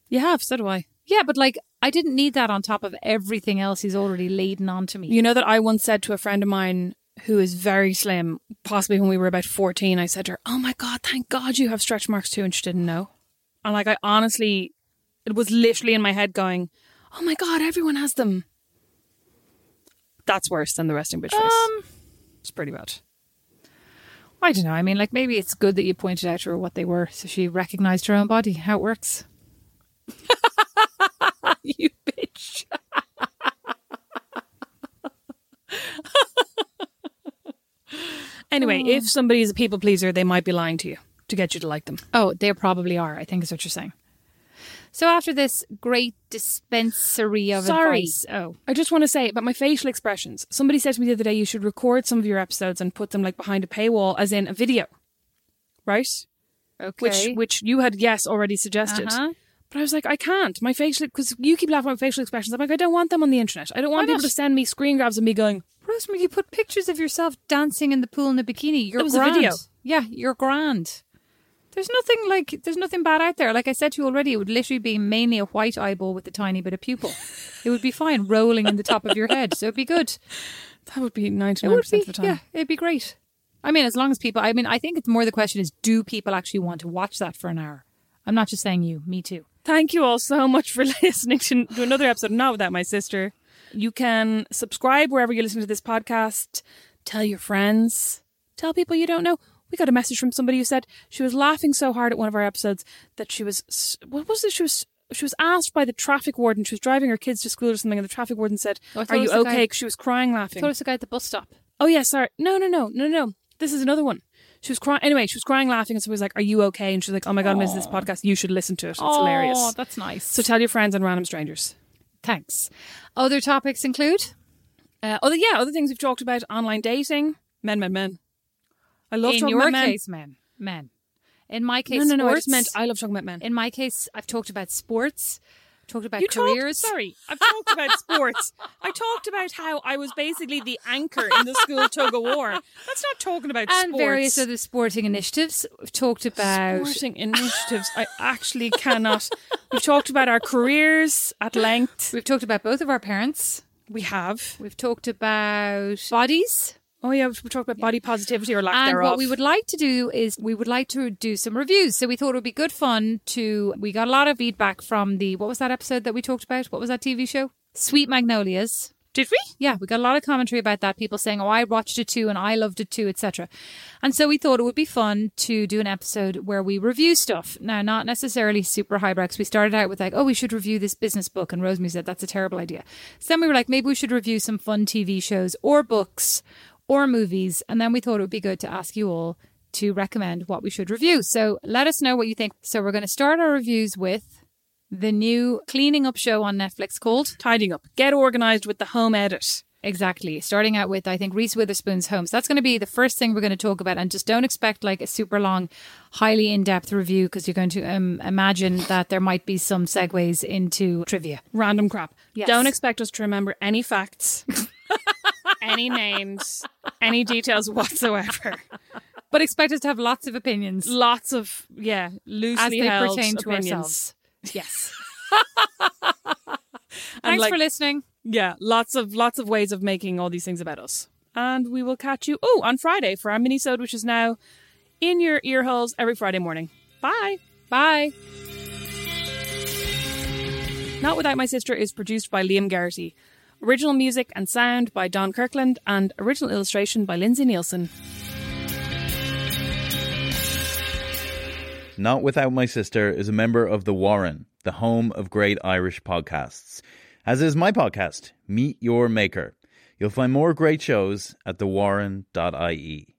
You have, so do I. Yeah, but like I didn't need that on top of everything else he's already laden onto me. You know that I once said to a friend of mine who is very slim, possibly when we were about 14, I said to her, Oh my God, thank God you have stretch marks too. And she didn't know. And like, I honestly, it was literally in my head going, Oh my God, everyone has them. That's worse than the resting bitch face. Um, it's pretty bad. I don't know. I mean, like maybe it's good that you pointed out to her what they were, so she recognized her own body, how it works. you bitch. anyway, oh. if somebody is a people pleaser, they might be lying to you to get you to like them. Oh, they probably are. I think is what you're saying. So after this great dispensary of Sorry. advice, oh, I just want to say about my facial expressions. Somebody said to me the other day, you should record some of your episodes and put them like behind a paywall, as in a video, right? okay, Which which you had yes already suggested. Uh-huh. But I was like, I can't. My facial because you keep laughing at my facial expressions. I'm like, I don't want them on the internet. I don't want Why people not? to send me screen grabs of me going. Rosemary, you put pictures of yourself dancing in the pool in a bikini. You're It was a grand. video. Yeah, you're grand. There's nothing like there's nothing bad out there. Like I said to you already, it would literally be mainly a white eyeball with a tiny bit of pupil. it would be fine rolling in the top of your head, so it'd be good. That would be ninety nine percent of the time. yeah, it'd be great. I mean, as long as people, I mean, I think it's more the question is, do people actually want to watch that for an hour? I'm not just saying you, me too. Thank you all so much for listening to, to another episode Not Without My Sister. You can subscribe wherever you listen to this podcast. Tell your friends. Tell people you don't know. We got a message from somebody who said she was laughing so hard at one of our episodes that she was what was it? She was she was asked by the traffic warden. She was driving her kids to school or something, and the traffic warden said, Oh, "Are you okay?" guy- she was crying, I laughing. thought it was the guy at the bus stop. Oh yeah, sorry. No, no, no, no, no. This is another one. She was crying. Anyway, she was crying, laughing, and so was like, "Are you okay?" And she was like, "Oh my god, I missed this podcast. You should listen to it. It's hilarious." Oh, that's nice. So tell your friends and random strangers. Thanks. Other topics include Uh, other yeah, other things we've talked about: online dating, men, men, men. I love in talking your about men. case, men, men. In my case, no, no, no. I just meant I love talking about men. in my case, I've talked about sports, talked about you careers. Talked, sorry, I've talked about sports. I talked about how I was basically the anchor in the school tug of war. That's not talking about and sports. various other sporting initiatives. We've talked about sporting initiatives. I actually cannot. We've talked about our careers at length. we've talked about both of our parents. We have. We've talked about bodies. Oh yeah, we talked about body positivity or lack And thereof. And what we would like to do is we would like to do some reviews. So we thought it would be good fun to. We got a lot of feedback from the what was that episode that we talked about? What was that TV show? Sweet Magnolias. Did we? Yeah, we got a lot of commentary about that. People saying, "Oh, I watched it too, and I loved it too," etc. And so we thought it would be fun to do an episode where we review stuff. Now, not necessarily super highbrow. 'cause we started out with like, "Oh, we should review this business book," and Rosemary said that's a terrible idea. So then we were like, maybe we should review some fun TV shows or books or movies, and then we thought it would be good to ask you all to recommend what we should review. So let us know what you think. So we're going to start our reviews with the new cleaning up show on Netflix called Tidying up. Get organized with the home edit. Exactly. Starting out with, I think, Reese Witherspoon's home. So that's going to be the first thing we're going to talk about. And just don't expect like a super long, highly in depth review because you're going to um, imagine that there might be some segues into trivia. Random crap. Yes. Don't expect us to remember any facts, any names, any details whatsoever. But expect us to have lots of opinions Lots of yeah, loosely as they held pertain to opinions. ourselves. Yes. Thanks like- for listening. Yeah, lots of lots of ways of making all these things about us. And we will catch you oh on Friday for our mini which is now in your ear holes every Friday morning. Bye. Bye. Not Without My Sister is produced by Liam Garrity. Original music and sound by Don Kirkland and original illustration by Lindsay Nielsen. Not Without My Sister is a member of The Warren, the home of great Irish podcasts. As is my podcast, Meet Your Maker. You'll find more great shows at thewarren.ie.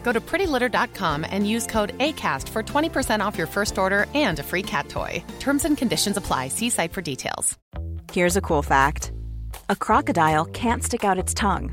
Go to prettylitter.com and use code ACAST for 20% off your first order and a free cat toy. Terms and conditions apply. See site for details. Here's a cool fact a crocodile can't stick out its tongue.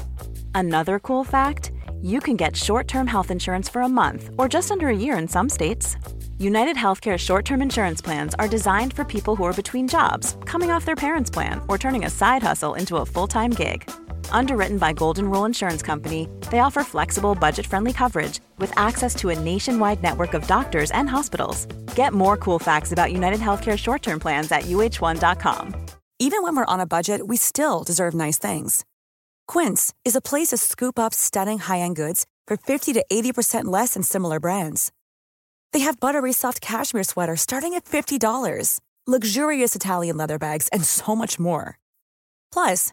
Another cool fact you can get short term health insurance for a month or just under a year in some states. United Healthcare short term insurance plans are designed for people who are between jobs, coming off their parents' plan, or turning a side hustle into a full time gig. Underwritten by Golden Rule Insurance Company, they offer flexible, budget friendly coverage with access to a nationwide network of doctors and hospitals. Get more cool facts about United Healthcare short term plans at uh1.com. Even when we're on a budget, we still deserve nice things. Quince is a place to scoop up stunning high end goods for 50 to 80% less than similar brands. They have buttery soft cashmere sweaters starting at $50, luxurious Italian leather bags, and so much more. Plus,